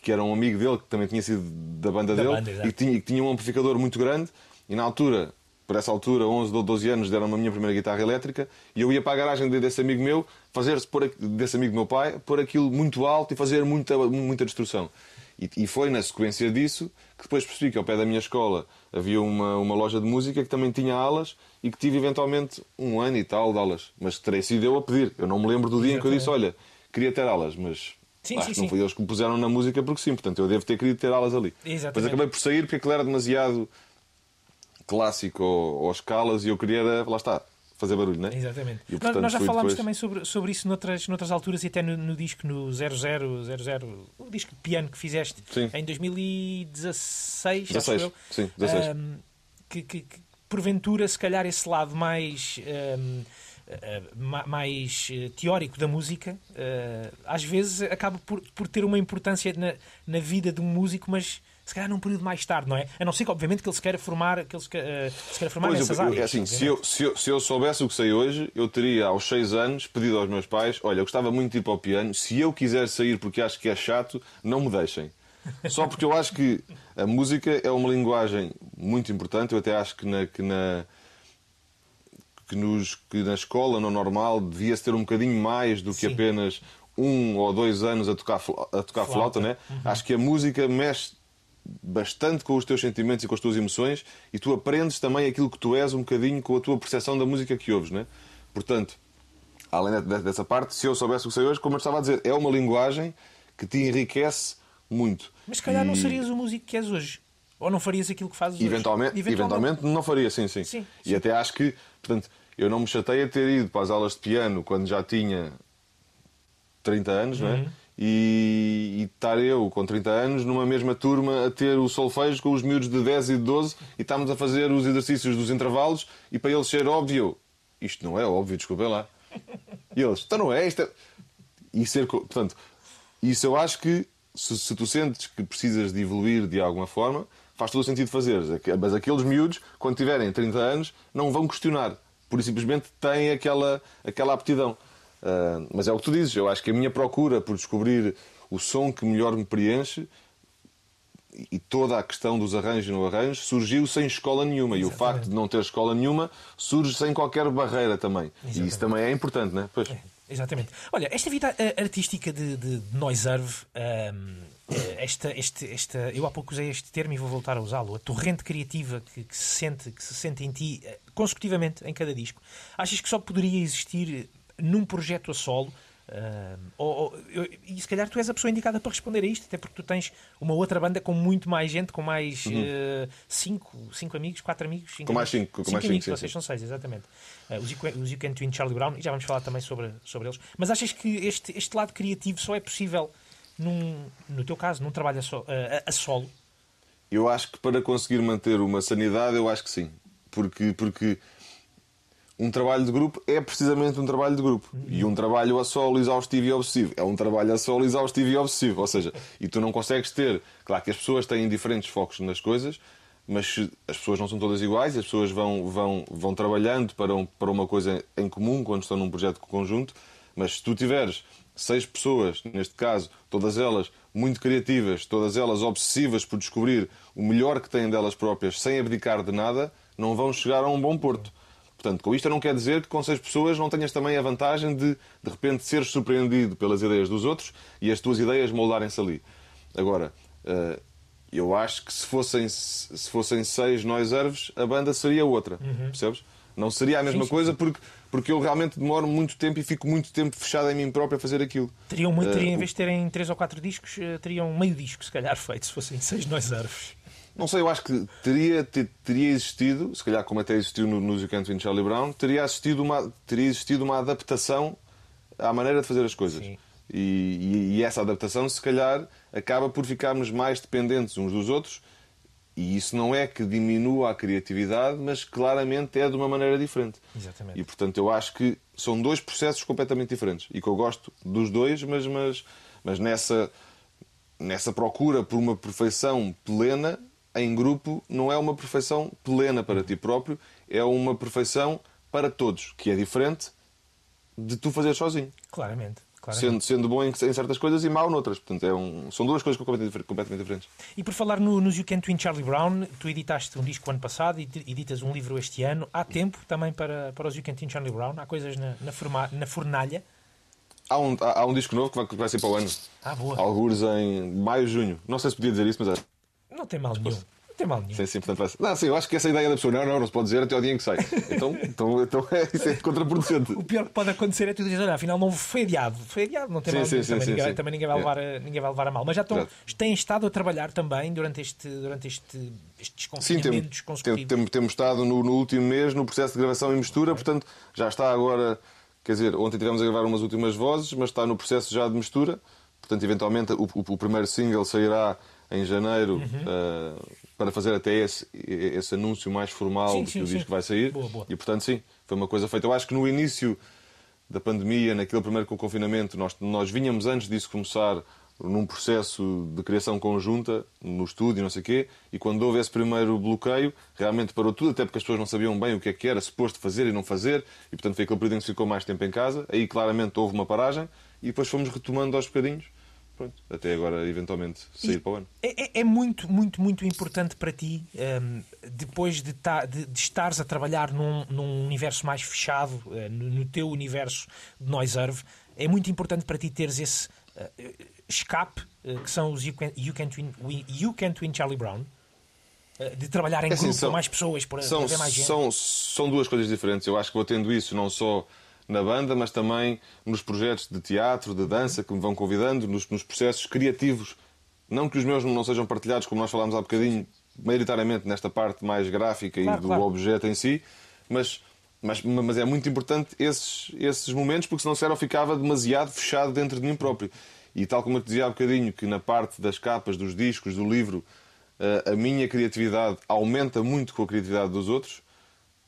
que era um amigo dele, que também tinha sido da banda da dele, banda, e que tinha, que tinha um amplificador muito grande, e na altura, por essa altura, 11 ou 12 anos, deram-me a minha primeira guitarra elétrica, e eu ia para a garagem desse amigo meu, fazer por, desse amigo meu pai, pôr aquilo muito alto e fazer muita, muita destrução. E, e, foi na sequência disso que depois percebi que ao pé da minha escola havia uma, uma loja de música que também tinha alas e que tive eventualmente um ano e tal de aulas. Mas terei sido eu a pedir. Eu não me lembro do dia em que eu disse: Olha, queria ter aulas, mas Sim, sim, não foi eles que me puseram na música porque sim, portanto eu devo ter querido ter aulas ali. Exatamente. Depois acabei por sair porque aquilo era demasiado clássico ou, ou escalas e eu queria, lá está, fazer barulho, não é? Exatamente. E, Nós- portanto, nós já falámos depois- também sobre, sobre isso noutras, noutras alturas e até no, no disco no 0000, o disco de piano que fizeste Sim. em 2016, acho 16, eu. sim, 16. Ahm, que, que- que, porventura, se calhar, esse lado mais. ma- mais eh, teórico da música ah, às vezes acaba por, por ter uma importância na, na vida de um músico, mas se calhar num período mais tarde, não é? A não ser que, obviamente, que ele se queira formar, que ele se, queira- se queira formar Pois, nessas eu- áreas. é assim, se eu, se, eu, se eu soubesse o que sei hoje, eu teria aos 6 anos pedido aos meus pais: olha, eu gostava muito de ir para o piano, se eu quiser sair porque acho que é chato, não me deixem. Só porque eu acho que a música é uma linguagem muito importante, eu até acho que na. Que na que, nos, que na escola, no normal, devia-se ter um bocadinho mais do que Sim. apenas um ou dois anos a tocar, a tocar Flauta. flauta, né? Acho que a música mexe bastante com os teus sentimentos e com as tuas emoções e tu aprendes também aquilo que tu és um bocadinho com a tua percepção da música que ouves, né? Portanto, além de- dessa parte, se eu soubesse o que sei hoje, como eu estava a dizer, é uma linguagem que te enriquece muito. Mas se calhar não E- serias o músico que és hoje. Ou não farias aquilo que fazes Eventualmente, hoje. eventualmente não faria, sim, sim, Sim, E até acho que, portanto, eu não me chatei a ter ido para as aulas de piano quando já tinha 30 anos, não é? Uhum. E, e estar eu com 30 anos numa mesma turma a ter o solfejo com os miúdos de 10 e de 12 e estamos a fazer os exercícios dos intervalos e para eles ser óbvio, isto não é óbvio, desculpem lá. E eles, então não é, isto é... E ser, portanto, isso eu acho que se, se tu sentes que precisas de evoluir de alguma forma, faz todo o sentido fazer. Mas aqueles miúdos, quando tiverem 30 anos, não vão questionar. Por simplesmente têm aquela, aquela aptidão. Ah, mas é o que tu dizes, eu acho que a minha procura por descobrir o som que melhor me preenche e toda a questão dos arranjos no arranjo surgiu sem escola nenhuma. E o Exatamente. facto de não ter escola nenhuma surge sem qualquer barreira também. E Exatamente. isso também é importante, não é? Pois. Exatamente. Olha, esta vida eh, artística de, de, de Noiserve, ehm, eh, esta, este, esta, eu há pouco usei este termo e vou voltar a usá-lo, a torrente criativa que, que se sente, que se sente em ti eh, consecutivamente em cada disco. Achas que só poderia existir num projeto a solo? Ehm, ou, ou- e se calhar tu és a pessoa indicada para responder a isto, até porque tu tens uma outra banda com muito mais gente, com mais eh, cinco, cinco amigos, quatro amigos. Com mais cinco, com mais cinco, amigos, sim, vocês sim. são seis, exatamente. Uh, os, You Can, os You Can Twin Charlie Brown, e já vamos falar também sobre, sobre eles. Mas achas que este, este lado criativo só é possível, num, no teu caso, num trabalho a, so- a- a solo? Eu acho que para conseguir manter uma sanidade, eu acho que sim. Porque, porque um trabalho de grupo é precisamente um trabalho de grupo. E um trabalho a solo exaustivo e obsessivo é um trabalho a solo exaustivo e obsessivo. Ou seja, e tu não consegues ter. Claro que as pessoas têm diferentes focos nas coisas, mas as pessoas não são todas iguais, as pessoas vão, vão, vão trabalhando para, um- para uma coisa em comum quando estão num projeto conjunto. Mas se tu tiveres seis pessoas, neste caso, todas elas muito criativas, todas elas obsessivas por descobrir o melhor que têm delas próprias, sem abdicar de nada, não vão chegar a um bom porto. Portanto, com isto não quer dizer que com seis pessoas não tenhas também a vantagem de, de repente, seres surpreendido pelas ideias dos outros e as tuas ideias moldarem-se ali. Agora, eh, eu acho que se fossem, se fossem seis nós erves, a banda seria outra. Percebes? Não seria a mesma sim, coisa porque, porque eu realmente demoro muito tempo e fico muito tempo fechado em mim próprio a fazer aquilo. Teriam, muito, Eh, teriam, em o- vez de terem três ou quatro discos, eh, teriam meio disco, se calhar, feito, se fossem seis nós árvores. Não sei, eu acho que teria, te- teria existido, se calhar como até existiu no, no You Can't Win Charlie Brown, teria existido, uma, teria existido uma adaptação à maneira de fazer as coisas. Sim. E, e- e essa adaptação, se calhar, acaba por ficarmos mais dependentes uns dos outros. E isso não é que diminua a criatividade, mas claramente é de uma maneira diferente. Exatamente. E portanto eu acho que são dois processos completamente diferentes. E que eu gosto dos dois, mas, mas, mas nessa, nessa procura por uma perfeição plena, em grupo, não é uma perfeição plena para ti próprio, é uma perfeição para todos, que é diferente de tu fazer sozinho. Claramente. Sendo, sendo bom em, em certas coisas e mau noutras. Portanto, é um, são duas coisas completamente, difer- completamente diferentes. E por falar no, nos You Can Twin Charlie Brown, tu editaste um disco ano passado e editas um livro este ano. Há tempo também para, para os You Can Twin Charlie Brown? Há coisas na, na, forma, na fornalha? Há um, há, há um disco novo que vai, que vai ser para o ano. Ah, boa. Algures em maio, junho. Não sei se podia dizer isso, mas é. Não tem mal nenhum. Tem mal nenhum. Sim, sim, portanto, vai ser- não, sim, eu acho que essa ideia da pessoa, não, não, não se pode dizer até ao dia em que sai. Então, então, então é, isso é contraproducente. O pior que pode acontecer é tu dizer, olha, afinal não foi adiado. Foi adiado, não tem Sim, mal sim, nenhum. sim, também, sim, ninguém, sim. também ninguém, vai É. levar, a- ninguém vai levar a mal. Mas já estão, Exato. têm estado a trabalhar também durante, este, durante este, estes Sim, confinamentos tem- consecutivos. tem- temos estado no, no último mês no processo de gravação e mistura, portanto já está agora. Quer dizer, ontem tivemos a gravar umas últimas vozes, mas está no processo já de mistura. Portanto, eventualmente, o, o- o primeiro single sairá em janeiro Uhum. eh, para fazer até esse, esse anúncio mais formal Sim, sim, que o disco vai sair. Boa, boa. E, portanto, sim, foi uma coisa feita. Eu acho que no início da pandemia, naquele primeiro com o confinamento, nós, nós vinhamos antes disso começar num processo de criação conjunta no estúdio, não sei o quê, e quando houve esse primeiro bloqueio, realmente parou tudo, até porque as pessoas não sabiam bem o que é que era suposto fazer e não fazer, e portanto foi aquele período em que ficou mais tempo em casa. Aí claramente houve uma paragem e depois fomos retomando aos bocadinhos, pronto, até agora eventualmente sair para o ano. É, é- é muito, muito, muito importante para ti, hum, depois de, ta- de- de estares a trabalhar num, num universo mais fechado, eh, no, no teu universo de Noiserve, é muito importante para ti teres esse eh, escape, eh, que são os You, Can, you, Can't Win, you Can't Win Charlie Brown, de trabalhar em É assim, grupo são- com mais pessoas, para, São, para mais gente. são, são duas coisas diferentes. Eu acho que vou tendo isso não só na banda, mas também nos projetos de teatro, de dança que me vão convidando, nos, nos processos criativos. Não que os meus não sejam partilhados, como nós falámos há bocadinho, maioritariamente nesta parte mais gráfica Claro, e do claro. objeto em si, mas, mas, mas é muito importante esses, esses momentos, porque senão se era eu ficava demasiado fechado dentro de mim próprio. E tal como eu te dizia há bocadinho, que na parte das capas, dos discos, do livro, eh, a minha criatividade aumenta muito com a criatividade dos outros.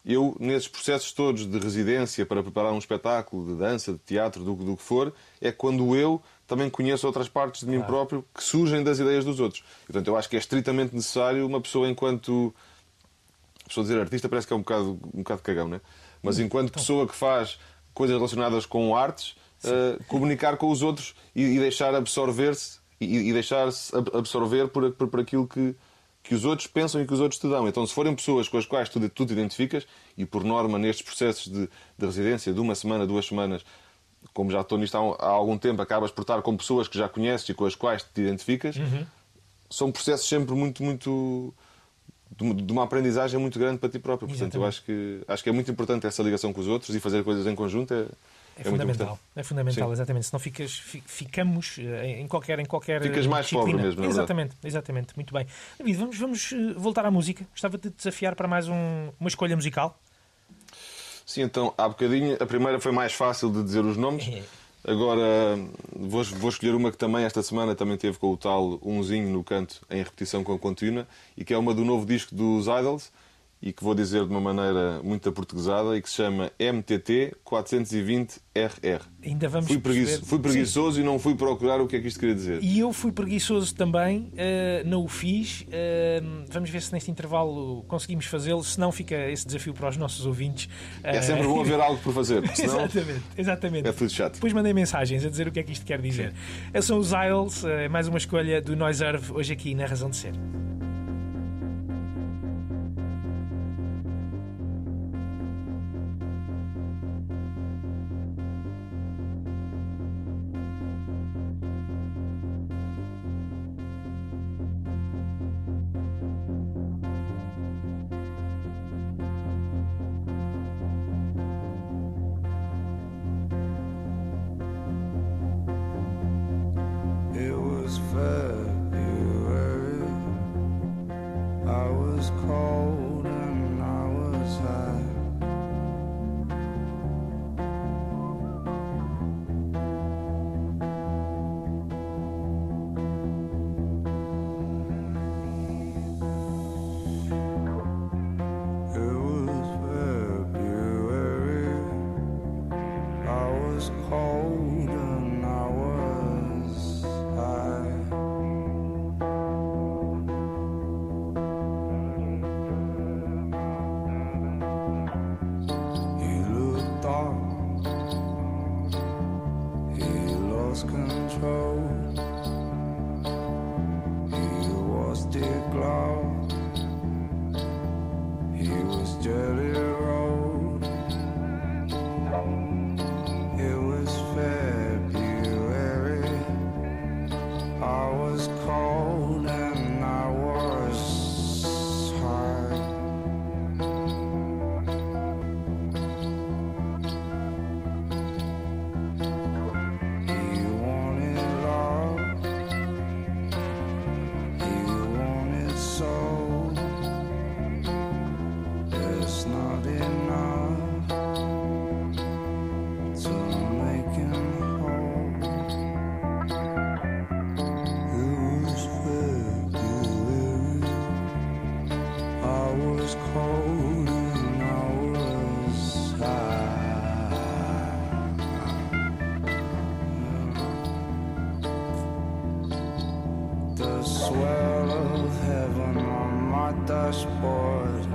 Eu, nesses processos todos de residência para preparar um espetáculo de dança, de teatro, do, do que for, é quando eu também conheço outras partes de mim próprio que surgem das ideias dos outros. Portanto, eu acho que é estritamente necessário uma pessoa enquanto. A pessoa dizer artista parece que é um bocado, um bocado cagão, né? Mas enquanto pessoa que faz coisas relacionadas com artes, eh, comunicar com os outros e, e deixar absorver-se e, e deixar-se ab- absorver por, por, por aquilo que, que os outros pensam e que os outros te dão. Então, se forem pessoas com as quais tu, tu te identificas, e por norma nestes processos de, de residência de uma semana, duas semanas, como já estou nisto há, há algum tempo, acabas por estar com pessoas que já conheces e com as quais te identificas, são processos sempre muito, muito. de uma- aprendizagem muito grande para ti próprio. Portanto, eu Exatamente. acho que, acho que é muito importante essa ligação com os outros e fazer coisas em conjunto é, É, muito fundamental, é fundamental, Sim. exatamente. Senão ficas, fi- ficamos eh, em qualquer, em qualquer Ficas mais disciplina. pobre mesmo, verdade. Exatamente, exatamente, muito bem. David, vamos, vamos eh, voltar à música. Gostava de desafiar para mais um- uma escolha musical. Sim, então, há bocadinho, a primeira foi mais fácil de dizer os nomes. É. Agora vou, vou escolher uma que também esta semana também teve com o tal umzinho no canto em repetição com a contínua e que é uma do novo disco dos Idols e que vou dizer de uma maneira muito aportuguesada e que se chama MTT 420RR. Ainda vamos Fui, perceber- fui preguiçoso e não fui procurar o que é que isto queria dizer. E eu fui preguiçoso também, eh, não o fiz. Eh, vamos ver se neste intervalo conseguimos fazê-lo, se não fica esse desafio para os nossos ouvintes. É Eh, sempre bom haver algo por fazer, senão Exatamente, exatamente. é tudo chato. Depois mandei mensagens a dizer o que é que isto quer dizer. Esses são os Isles, eh, mais uma escolha do Noiserve hoje aqui na Razão de Ser. Swell of heaven on my dashboard.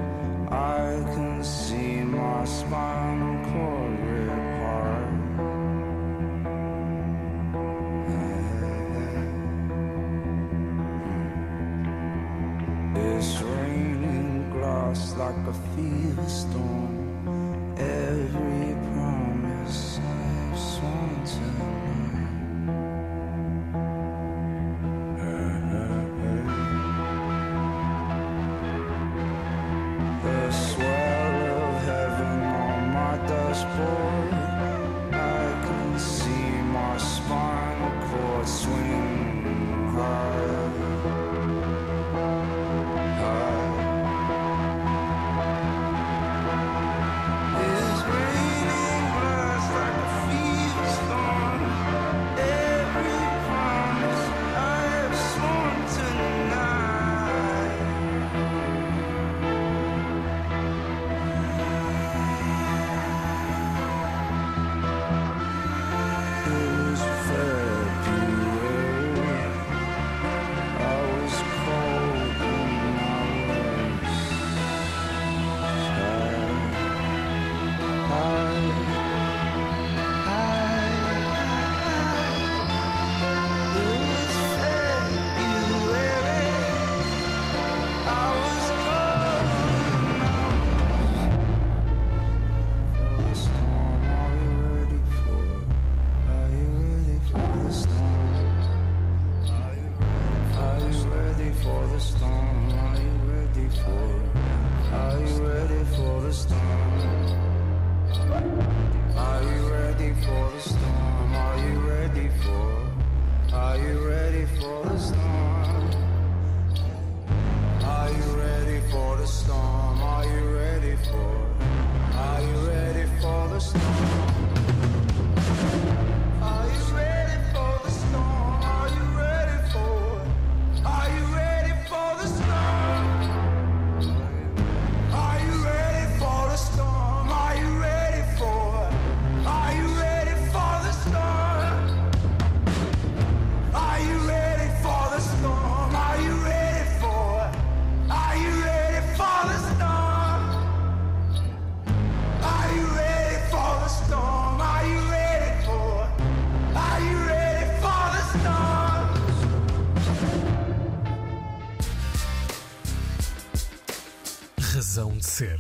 Ser.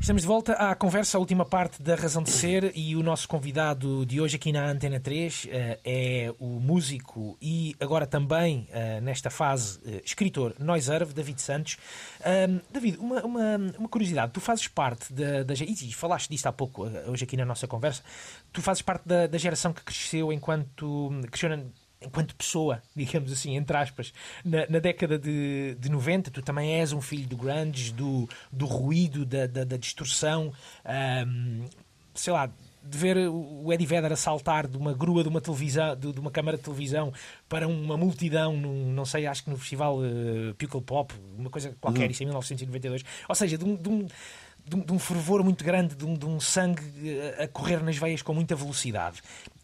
Estamos de volta à conversa, a última parte da Razão de Ser e o nosso convidado de hoje aqui na Antena 3 eh, é o músico e agora também, eh, nesta fase, eh, escritor Noiserve, David Santos. David, uma, uma, uma curiosidade, tu fazes parte da, da... E falaste disto há pouco, hoje aqui na nossa conversa, tu fazes parte da, da geração que cresceu enquanto... Cresceu enquanto pessoa, digamos assim, entre aspas, na, na década de, de 90, tu também és um filho do grunge, do, do ruído, da, da, da distorção, ahm, sei lá, de ver o Eddie Vedder a saltar de uma grua de uma televisão, de, de uma câmara de televisão para uma multidão, num, não sei, acho que no festival uh, Pickle Pop, uma coisa qualquer, isso em 1992. Ou seja, de um, de um, de um, de um fervor muito grande, de um, de um sangue eh, a correr nas veias com muita velocidade.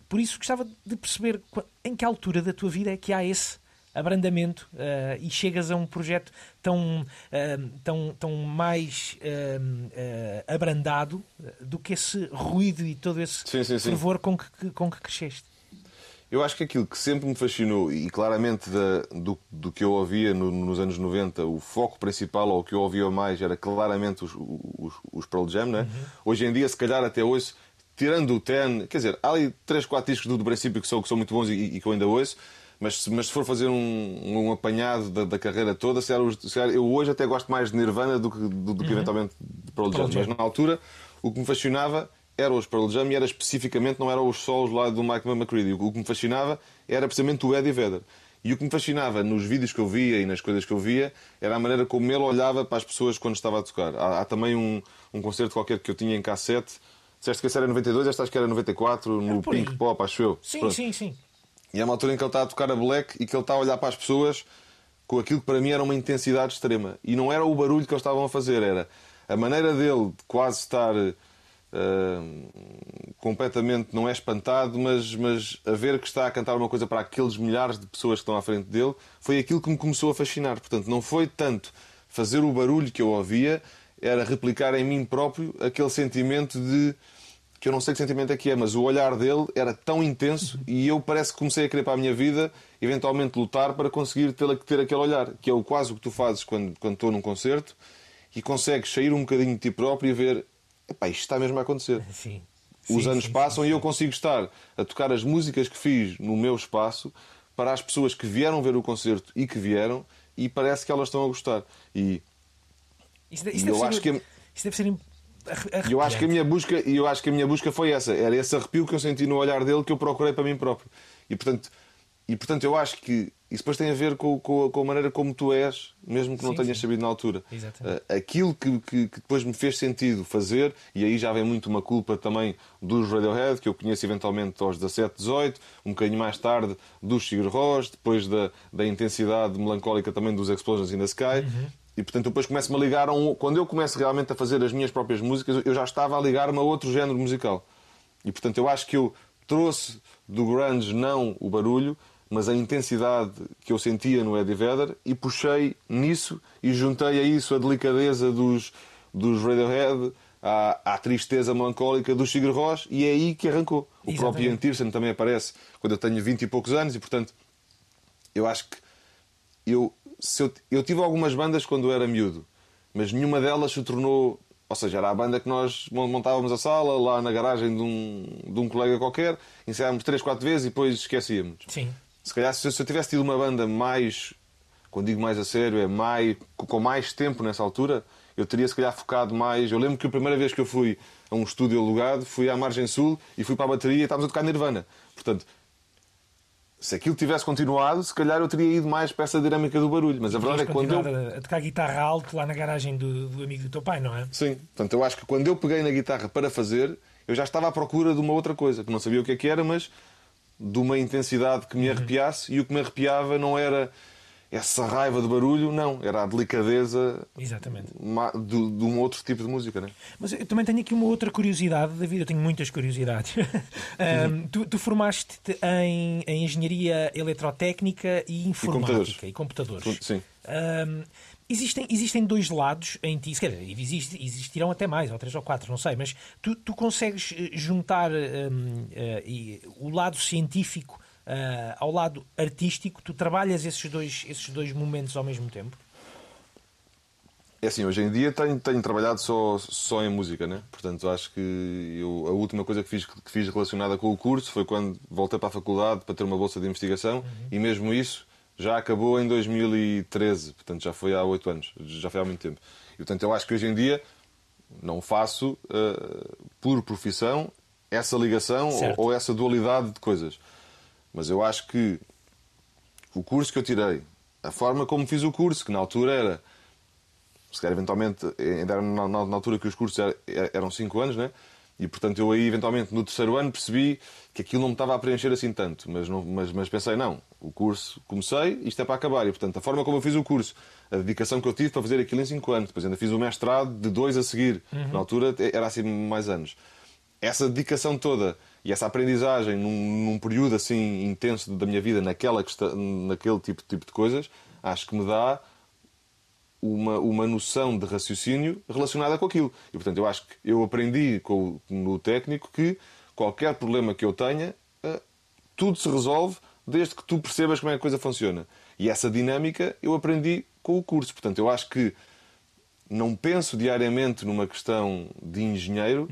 Por isso gostava de perceber em que altura da tua vida é que há esse abrandamento eh, e chegas a um projeto tão, eh, tão, tão mais eh, abrandado do que esse ruído e todo esse Sim, sim, sim. fervor com que, com que cresceste. Eu acho que aquilo que sempre me fascinou, e claramente da- do, do que eu ouvia no- nos anos 90, o foco principal, ou o que eu ouvia mais, era claramente os, os, os Pearl Jam, né? Hoje em dia, se calhar até hoje, tirando o Ten, quer dizer, há ali 3, 4 discos do, do princípio que são, que são muito bons e, e que eu ainda ouço, mas, se- mas se for fazer um, um apanhado da, da carreira toda, se calhar, se calhar eu hoje até gosto mais de Nirvana do que, do, do que eventualmente de Pearl Jam. Mas na altura, o que me fascinava eram os Pearl Jam e era especificamente, não eram os solos lá do Mike McCready. O que me fascinava era precisamente o Eddie Vedder. E o que me fascinava nos vídeos que eu via e nas coisas que eu via era a maneira como ele olhava para as pessoas quando estava a tocar. Há, há também um, um concerto qualquer que eu tinha em cassete. Disseste que esse era 92, esta acho que era 94, no por aí. Pink Pop, acho eu. Sim, Pronto. sim, sim. E é uma altura em que ele está a tocar a black e que ele está a olhar para as pessoas com aquilo que para mim era uma intensidade extrema. E não era o barulho que eles estavam a fazer, era a maneira dele de quase estar uh, completamente, não é espantado, mas, mas a ver que está a cantar uma coisa para aqueles milhares de pessoas que estão à frente dele, foi aquilo que me começou a fascinar. Portanto, não foi tanto fazer o barulho que eu ouvia, era replicar em mim próprio aquele sentimento de que eu não sei que sentimento é que é, mas o olhar dele era tão intenso e eu parece que comecei a querer para a minha vida eventualmente lutar para conseguir ter, ter aquele olhar, que é o quase o que tu fazes quando, quando estou num concerto e consegues sair um bocadinho de ti próprio e ver epá, isto está mesmo a acontecer. Sim. Os Sim, anos sim, passam e eu consigo estar a tocar as músicas que fiz no meu espaço para as pessoas que vieram ver o concerto e que vieram e parece que elas estão a gostar. E Isso, isso eu ser, acho que- isso deve ser E eu acho que a minha busca, e eu acho que a minha busca foi essa, era esse arrepio que eu senti no olhar dele que eu procurei para mim próprio. E portanto, e, portanto eu acho que isso depois tem a ver com, com, a- com a maneira como tu és, mesmo que não Sim, tenhas sim. sabido na altura. Exatamente. Ah, aquilo que, que, que depois me fez sentido fazer, e aí já vem muito uma culpa também dos Radiohead, que eu conheço eventualmente aos 17, 18, um bocadinho mais tarde dos Sigur Rós, depois da, da intensidade melancólica também dos Explosions in the Sky. Uhum. E portanto, depois começo-me a ligar a um. Quando eu começo realmente a fazer as minhas próprias músicas, eu já estava a ligar-me a outro género musical. E portanto, eu acho que eu trouxe do grunge não o barulho, mas a intensidade que eu sentia no Eddie Vedder e puxei nisso e juntei a isso a delicadeza dos, dos Radiohead, à, à tristeza melancólica dos Sigur Rós e é aí que arrancou. O Exatamente. próprio Ian Tiersen também aparece quando eu tenho 20 e poucos anos e portanto eu acho que eu, se eu, eu tive algumas bandas quando eu era miúdo, mas nenhuma delas se tornou. Ou seja, era a banda que nós mon- montávamos a sala lá na garagem de um, de um colega qualquer, ensaiámos 3, 4 vezes e depois esquecíamos. Sim. Se calhar, se eu, se eu tivesse tido uma banda mais. Quando digo mais a sério, é mais, com mais tempo nessa altura, eu teria se calhar focado mais. Eu lembro que a primeira vez que eu fui a um estúdio alugado, fui à Margem Sul e fui para a bateria e estávamos a tocar Nirvana. Portanto, se aquilo tivesse continuado, se calhar eu teria ido mais para essa dinâmica do barulho. Mas a verdade é que quando eu. a, tocar guitarra alto lá na garagem do, do amigo do teu pai, não é? Sim, portanto, eu acho que quando eu peguei na guitarra para fazer, eu já estava à procura de uma outra coisa, que não sabia o que é que era, mas de uma intensidade que me arrepiasse, e o que me arrepiava não era essa raiva de barulho, não, era a delicadeza Exatamente. de, de um outro tipo de música, né? Mas eu também tenho aqui uma outra curiosidade, David, eu tenho muitas curiosidades. Ahm, tu, tu formaste-te em, em engenharia eletrotécnica e informática e computadores. Sim. Ahm, existem, existem dois lados em ti, se calhar existe- existirão até mais, ou três ou quatro, não sei, mas tu, tu consegues eh, juntar eh, e o lado científico ah, ao lado artístico, tu trabalhas esses dois, esses dois momentos ao mesmo tempo? É assim, hoje em dia tenho, tenho trabalhado só, só em música, né? Portanto, acho que eu, a última coisa que fiz, que fiz relacionada com o curso foi quando voltei para a faculdade para ter uma bolsa de investigação e mesmo isso já acabou em 2013, portanto já foi há oito anos, já foi há muito tempo. E portanto eu acho que hoje em dia não faço eh, por profissão essa ligação ou, ou essa dualidade de coisas. Mas eu acho que o curso que eu tirei, a forma como fiz o curso, que na altura era se calhar eventualmente, ainda era na, na- na altura que os cursos er- er- eram 5 anos, né? E portanto eu aí eventualmente no terceiro ano percebi que aquilo não me estava a preencher assim tanto, mas, não, mas, mas pensei, não, o curso comecei, isto é para acabar. E portanto a forma como eu fiz o curso, a dedicação que eu tive para fazer aquilo em 5 anos, depois ainda fiz o mestrado de dois a seguir, na altura era assim mais anos. Essa dedicação toda e essa aprendizagem num, num período assim intenso da minha vida, naquela naquele tipo, tipo de coisas, acho que me dá uma, uma noção de raciocínio relacionada com aquilo. E, portanto, eu acho que eu aprendi com, o- no técnico que qualquer problema que eu tenha, eh, tudo se resolve desde que tu percebas como é que a coisa funciona. E essa dinâmica eu aprendi com o curso. Portanto, eu acho que não penso diariamente numa questão de engenheiro,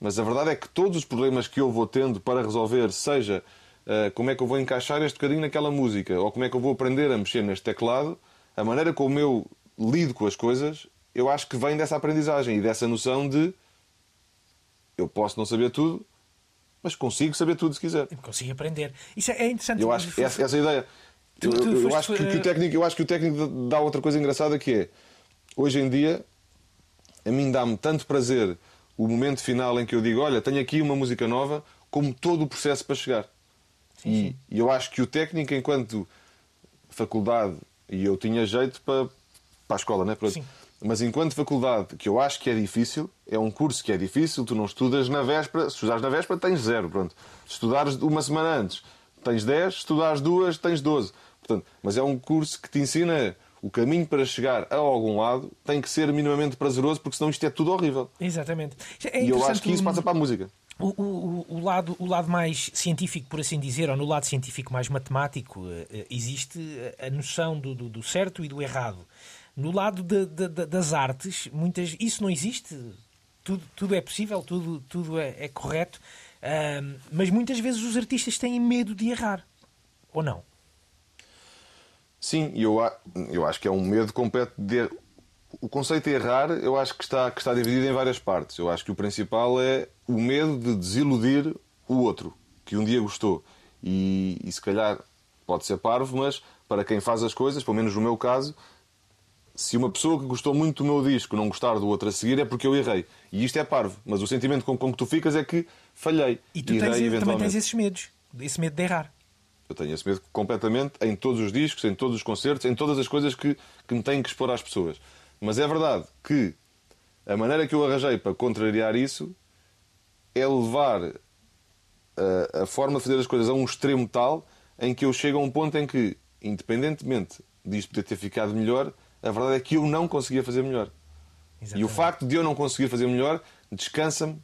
mas a verdade é que todos os problemas que eu vou tendo para resolver, seja eh, como é que eu vou encaixar este bocadinho naquela música, ou como é que eu vou aprender a mexer neste teclado, a maneira como eu lido com as coisas, eu acho que vem dessa aprendizagem e dessa noção de eu posso não saber tudo, mas consigo saber tudo se quiser. Consigo aprender. Isso é é interessante. Eu acho que essa, essa ideia. Tu- Eu, tu eu- eu acho que, que eh, o técnico, eu acho que o técnico dá outra coisa engraçada que é hoje em dia a mim dá-me tanto prazer o momento final em que eu digo, olha, tenho aqui uma música nova, como todo o processo para chegar. e, e eu acho que o técnico, enquanto faculdade, e eu tinha jeito para, para a escola, né? Sim. Mas enquanto faculdade, que eu acho que é difícil, é um curso que é difícil, tu não estudas na véspera, se estudares na véspera tens zero, pronto. Se estudares uma semana antes, tens 10, se estudares duas, tens 12. Portanto, mas é um curso que te ensina o caminho para chegar a algum lado tem que ser minimamente prazeroso, porque senão isto é tudo horrível. Exatamente. É e eu acho que isso passa para a música. O, o, o, lado, o lado mais científico, por assim dizer, ou no lado científico mais matemático, eh, existe a noção do, do, do certo e do errado. No lado de, de, de, das artes, muitas, isso não existe. Tudo, tudo é possível, tudo, tudo é, é correto. Mas muitas vezes os artistas têm medo de errar. Ou não? Sim, eu, eu acho que é um medo completo de. O conceito de errar, eu acho que está, que está dividido em várias partes. Eu acho que o principal é o medo de desiludir o outro, que um dia gostou. E, e se calhar pode ser parvo, mas para quem faz as coisas, pelo menos no meu caso, se uma pessoa que gostou muito do meu disco não gostar do outro a seguir é porque eu errei. E isto é parvo, mas o sentimento com, com que tu ficas é que falhei. E tu tens, também tens esses medos, esse medo de errar. Eu tenho esse medo completamente em todos os discos, em todos os concertos, em todas as coisas que, que me têm que expor às pessoas. Mas é verdade que a maneira que eu arranjei para contrariar isso é levar a, a forma de fazer as coisas a um extremo tal em que eu chego a um ponto em que, independentemente disto poder ter ficado melhor, a verdade é que eu não conseguia fazer melhor. Exatamente. E o facto de eu não conseguir fazer melhor descansa-me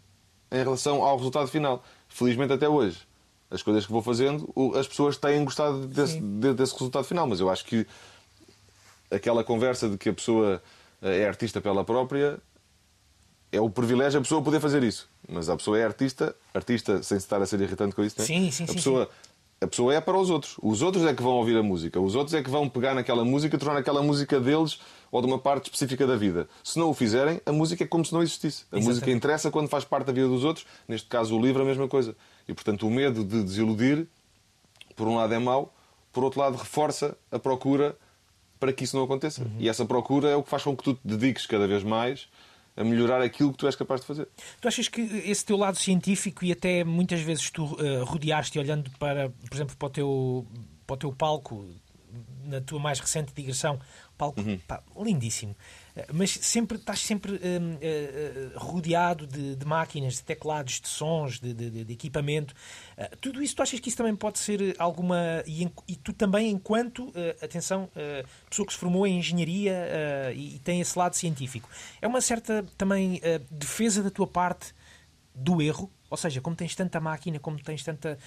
em relação ao resultado final. Felizmente até hoje, as coisas que vou fazendo, as pessoas têm gostado desse, desse resultado final. Mas eu acho que aquela conversa de que a pessoa eh, é artista pela própria é o privilégio a pessoa poder fazer isso. Mas a pessoa é artista, artista sem se estar a ser irritante com isso, não é? Sim, sim, a sim, pessoa. A pessoa é para os outros. Os outros é que vão ouvir a música. Os outros é que vão pegar naquela música e tornar aquela música deles ou de uma parte específica da vida. Se não o fizerem, a música é como se não existisse. A Exatamente. música interessa quando faz parte da vida dos outros. Neste caso, o livro, a mesma coisa. E, portanto, o medo de desiludir, por um lado, é mau, por outro lado, reforça a procura para que isso não aconteça. Uhum. E essa procura é o que faz com que tu te dediques cada vez mais a melhorar aquilo que tu és capaz de fazer. Tu achas que esse teu lado científico e até muitas vezes tu uh, rodeaste olhando para, por exemplo, para o teu, para o teu palco na tua mais recente digressão, palco uhum. pá, lindíssimo. Eh, mas sempre estás sempre uh, uh, rodeado de, de, máquinas, de teclados, de sons, de, de, de equipamento. Uh, tudo isso, tu achas que isso também pode ser alguma. E, e tu também, enquanto, atenção, pessoa que se formou em engenharia e, e, tem esse lado científico, é uma certa também defesa da tua parte do erro? Ou seja, como tens tanta máquina, como tens tanta,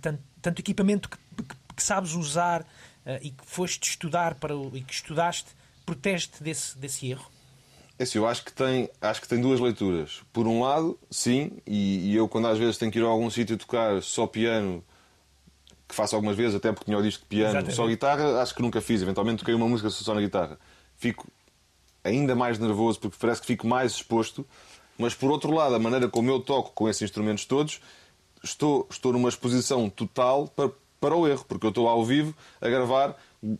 tanto, tanto, equipamento que, que, que sabes usar e que foste estudar para, e que estudaste protege-te desse, desse erro? É assim, eu acho que, tem, acho que tem duas leituras. Por um lado, sim, e, e eu quando às vezes tenho que ir a algum sítio tocar só piano, que faço algumas vezes, até porque tinha o disco de piano, Exatamente. só guitarra, acho que nunca fiz. Eventualmente toquei uma música só na guitarra. Fico ainda mais nervoso porque parece que fico mais exposto. Mas por outro lado, a maneira como eu toco com esses instrumentos todos, estou, estou numa exposição total para, para o erro, porque eu estou ao vivo a gravar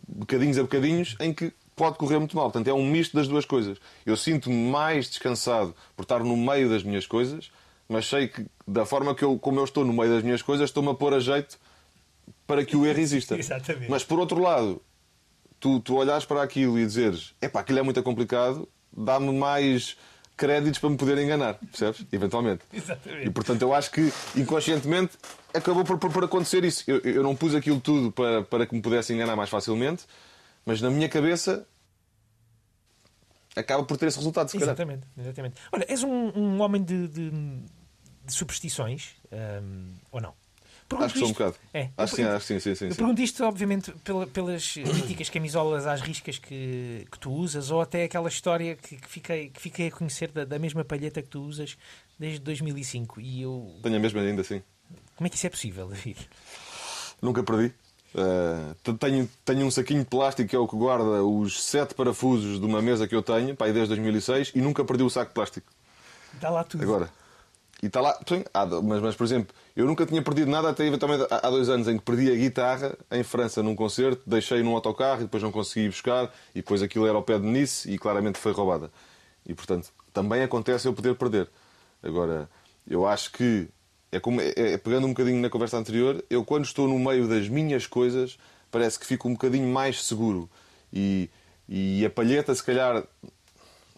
bocadinhos a bocadinhos em que pode correr muito mal. Portanto, é um misto das duas coisas. Eu sinto-me mais descansado por estar no meio das minhas coisas, mas sei que, da forma que eu, como eu estou no meio das minhas coisas, estou-me a pôr a jeito para que o erro exista. Exatamente. Mas, por outro lado, tu, tu olhares para aquilo e dizeres epá, aquilo é muito complicado, dá-me mais créditos para me poder enganar, percebes? Eventualmente. Exatamente. E portanto eu acho que inconscientemente acabou por, por, por acontecer isso. Eu, eu, não pus aquilo tudo para, para que me pudesse enganar mais facilmente, mas na minha cabeça acaba por ter esse resultado. Se exatamente, exatamente. Olha, és um, um homem de, de, de superstições um, ou não? Pergunto acho que sou um bocado. É. Acho, sim, acho sim, sim, sim, Eu pergunto isto, obviamente, pela, pelas míticas camisolas às riscas que, que tu usas, ou até aquela história que, que, fiquei, que fiquei a conhecer da, da mesma palheta que tu usas desde 2005. E eu... Tenho a mesma ainda, sim. Como é que isso é possível, David? Nunca perdi. Uh, tenho, tenho um saquinho de plástico que é o que guarda os sete parafusos de uma mesa que eu tenho, pá, desde 2006, e nunca perdi o saco de plástico. Está lá tudo. Agora. E está lá, sim, mas, mas por exemplo, eu nunca tinha perdido nada até eventualmente há dois anos em que perdi a guitarra em França num concerto, deixei num autocarro e depois não consegui buscar, e depois aquilo era ao pé de Nice e claramente foi roubada. E portanto, também acontece eu poder perder. Agora, eu acho que é, como, é, é, pegando um bocadinho na conversa anterior, eu quando estou no meio das minhas coisas, parece que fico um bocadinho mais seguro. E, e a palheta, se calhar,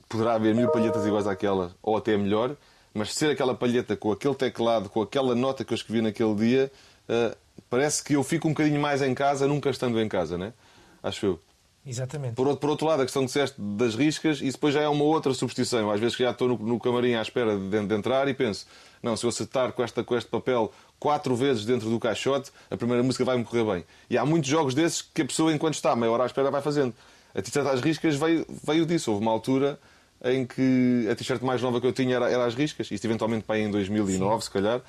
poderá haver mil palhetas iguais àquela, ou até melhor, mas ser aquela palheta com aquele teclado, com aquela nota que eu escrevi naquele dia, uh, parece que eu fico um bocadinho mais em casa, nunca estando em casa, né? Acho eu. Exatamente. Por outro, por outro lado, a questão que disseste das riscas, isso depois já é uma outra superstição. Às vezes que já estou no, no camarim à espera de, de, entrar e penso, não, se eu acertar com, esta, com este papel quatro vezes dentro do caixote, a primeira música vai-me correr bem. E há muitos jogos desses que a pessoa, enquanto está meia hora à espera, vai fazendo. A t-shirt às riscas veio, veio disso. Houve uma altura em que a t-shirt mais nova que eu tinha era, era às riscas. Isto eventualmente para aí em 2009, Sim. se calhar.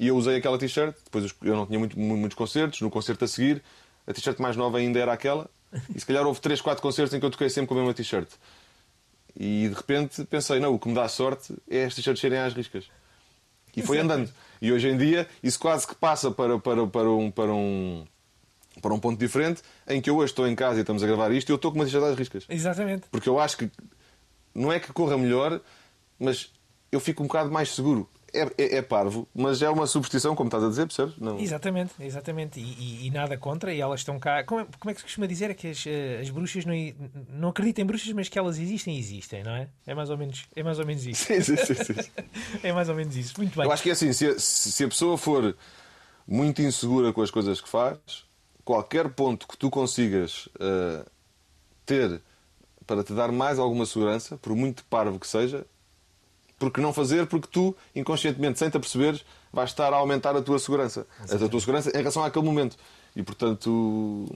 E eu usei aquela t-shirt. Depois eu não tinha muito, muitos concertos. No concerto a seguir, a t-shirt mais nova ainda era aquela. E se calhar houve 3, 4 concertos em que eu toquei sempre com a mesma t-shirt. E de repente pensei, não, o que me dá sorte é as t-shirts serem às riscas. E foi andando. E hoje em dia isso quase que passa para, para, para, um, para, um, para um ponto diferente em que eu hoje estou em casa e estamos a gravar isto e eu estou com uma t-shirt às riscas. Exatamente. Porque eu acho que não é que corra melhor, mas eu fico um bocado mais seguro é, é, é, parvo, mas é uma superstição, como estás a dizer, percebes? Não... Exatamente, exatamente. E, e, e, nada contra, e elas estão cá. Como é, como é que se costuma dizer? É que as, eh, as bruxas não, não acreditam em bruxas, mas que elas existem, existem, não é? É mais ou menos, é mais ou menos isso. Sim, sim, sim, sim. é mais ou menos isso. Muito bem. Eu acho que é assim: se a, se a pessoa for muito insegura com as coisas que faz, qualquer ponto que tu consigas uh, ter para te dar mais alguma segurança, por muito parvo que seja, porque não fazer? Porque tu, inconscientemente, sem te aperceberes, vais estar a aumentar a tua segurança. A tua segurança em relação àquele momento. E, portanto,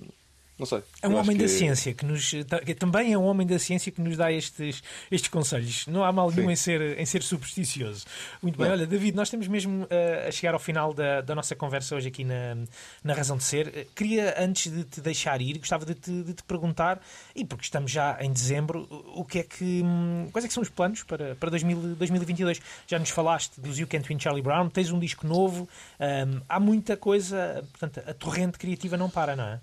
não sei. É um homem da é... ciência que nos. Que também é um homem da ciência que nos dá estes, estes conselhos. Não há mal nenhum em ser, em ser supersticioso. Muito bem. Não. Olha, David, nós estamos mesmo uh, a chegar ao final da, da nossa conversa hoje aqui na, na Razão de Ser. Uh, queria, antes de te deixar ir, gostava de te, de te perguntar, e porque estamos já em dezembro, o que é que. Um, quais é que são os planos para, para 2000, 2022? Já nos falaste dos You Can't Win Charlie Brown, tens um disco novo, um, há muita coisa, portanto, a torrente criativa não para, não é?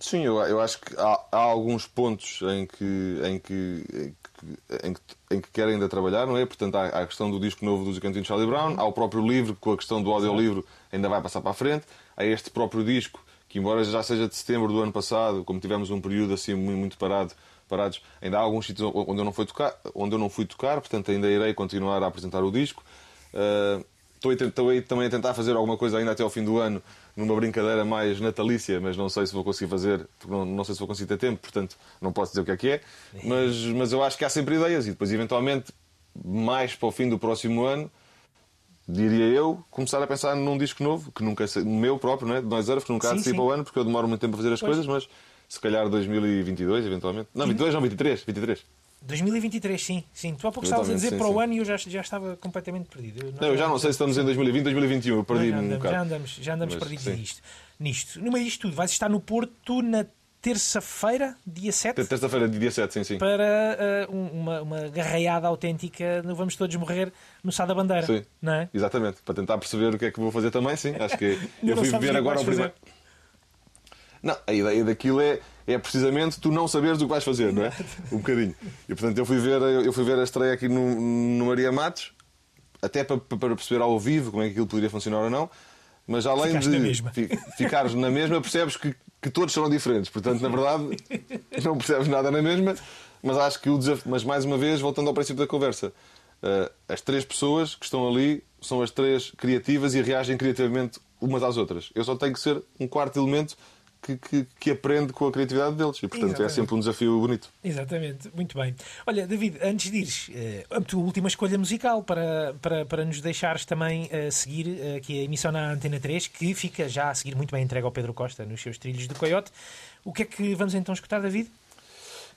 Sim, eu, eu acho que há, há, alguns pontos em que, em, que, em, que, em, que, em que querem ainda trabalhar, não é? Portanto, há, há a questão do disco novo do Cantinho Charlie Brown, há o próprio livro, com a questão do audiolivro ainda vai passar para a frente, há este próprio disco, que embora já seja de setembro do ano passado, como tivemos um período assim muito, muito parado, parados, ainda há alguns sítios onde eu não fui tocar, onde eu não fui tocar, portanto ainda irei continuar a apresentar o disco. Uh, estou, estou aí também a tentar fazer alguma coisa ainda até ao fim do ano numa brincadeira mais natalícia, mas não sei se vou conseguir fazer, não, não sei se vou conseguir ter tempo, portanto não posso dizer o que é que é. Mas, mas eu acho que há sempre ideias e depois, eventualmente, mais para o fim do próximo ano, diria eu, começar a pensar num disco novo, que nunca é meu próprio, não é? de nós que nunca para o ano, porque eu demoro muito tempo a fazer as pois. coisas, mas se calhar 2022, eventualmente. Não, 22 não, 23, 23. 2023, sim. sim. Tu há pouco estavas a dizer sim, para o ano e eu já, já estava completamente perdido. Eu não, não eu já não sei se estamos em 2020, 2021. Eu perdi não, já, andamos, um já andamos, já andamos Mas, perdidos nisto, nisto. No meio disto tudo, vais estar no Porto na terça-feira, dia 7? Terça-feira, dia 7, sim, sim. Para uh, uma, uma garraiada autêntica no Vamos Todos Morrer no Sá da Bandeira. Sim, não é? exatamente. Para tentar perceber o que é que vou fazer também, sim. Acho que eu fui ver agora o primeiro. Não, a ideia daquilo é é precisamente tu não saberes o que vais fazer, não é? Um bocadinho. E portanto eu fui ver, eu fui ver a estreia aqui no, no Maria Matos, até para, para perceber ao vivo como é que aquilo poderia funcionar ou não. Mas além Ficaste de na ficares na mesma, percebes que, que todos serão diferentes. Portanto, na verdade, não percebes nada na mesma. Mas acho que o desafio. Mas mais uma vez, voltando ao princípio da conversa, uh, as três pessoas que estão ali são as três criativas e reagem criativamente umas às outras. Eu só tenho que ser um quarto elemento que, que, que, aprende com a criatividade deles. E, portanto, Exatamente. é sempre um desafio bonito. Exatamente, muito bem. Olha, David, antes de ires, uh, a tua última escolha musical para, para, para nos deixares também uh, seguir uh, aqui a emissão na Antena 3, que fica já a seguir muito bem entregue ao Pedro Costa nos seus trilhos do Coyote. O que é que vamos então escutar, David?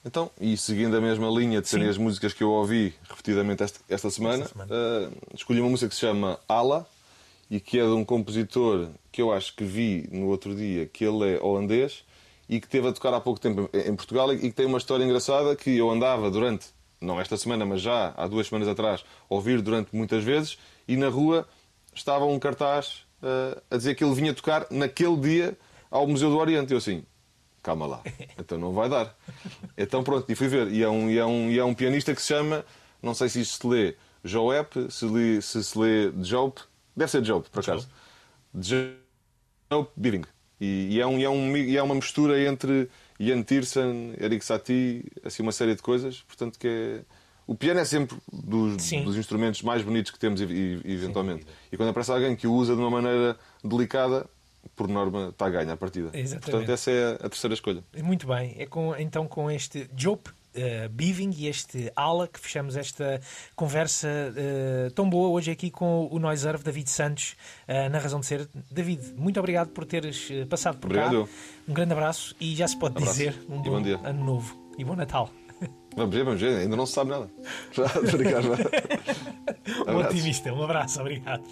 Então, e seguindo a mesma linha de serem as músicas que eu ouvi repetidamente esta, esta semana, esta semana. Uh, escolhi uma música que se chama Ala e que é de um compositor que eu acho que vi no outro dia, que ele é holandês e que teve a tocar há pouco tempo em Portugal e que tem uma história engraçada que eu andava durante, não esta semana, mas já há duas semanas atrás, ouvir durante muitas vezes e na rua estava um cartaz uh, a dizer que ele vinha tocar naquele dia ao Museu do Oriente. Eu assim, calma lá, então não vai dar. Então pronto, e fui ver. E é um, e é um, e é um pianista que se chama, não sei se isto se lê Joep, se, li, se se lê Job, deve ser Job, por acaso. Job Biving. E, e, é um, e, é um, e é uma mistura entre Ian Tiersen, Eric Satie, assim uma série de coisas. Portanto, que é... o piano é sempre dos, dos instrumentos mais bonitos que temos, e, eventualmente. E quando aparece alguém que o usa de uma maneira delicada, por norma, está a ganhar a partida. Exatamente. Portanto, essa é a terceira escolha. Muito bem, é com, então com este Jope uh, Biving e este Ala que fechamos esta conversa uh, tão boa hoje aqui com o Noiserve David Santos uh, na razão de ser. David, muito obrigado por teres passado por Obrigado cá. Um grande abraço e já se pode Abraço. dizer um bom, bom dia. ano novo e bom Natal. Vamos ver, vamos ver, ainda não se sabe nada. Já, obrigado. Um otimista, um abraço, obrigado.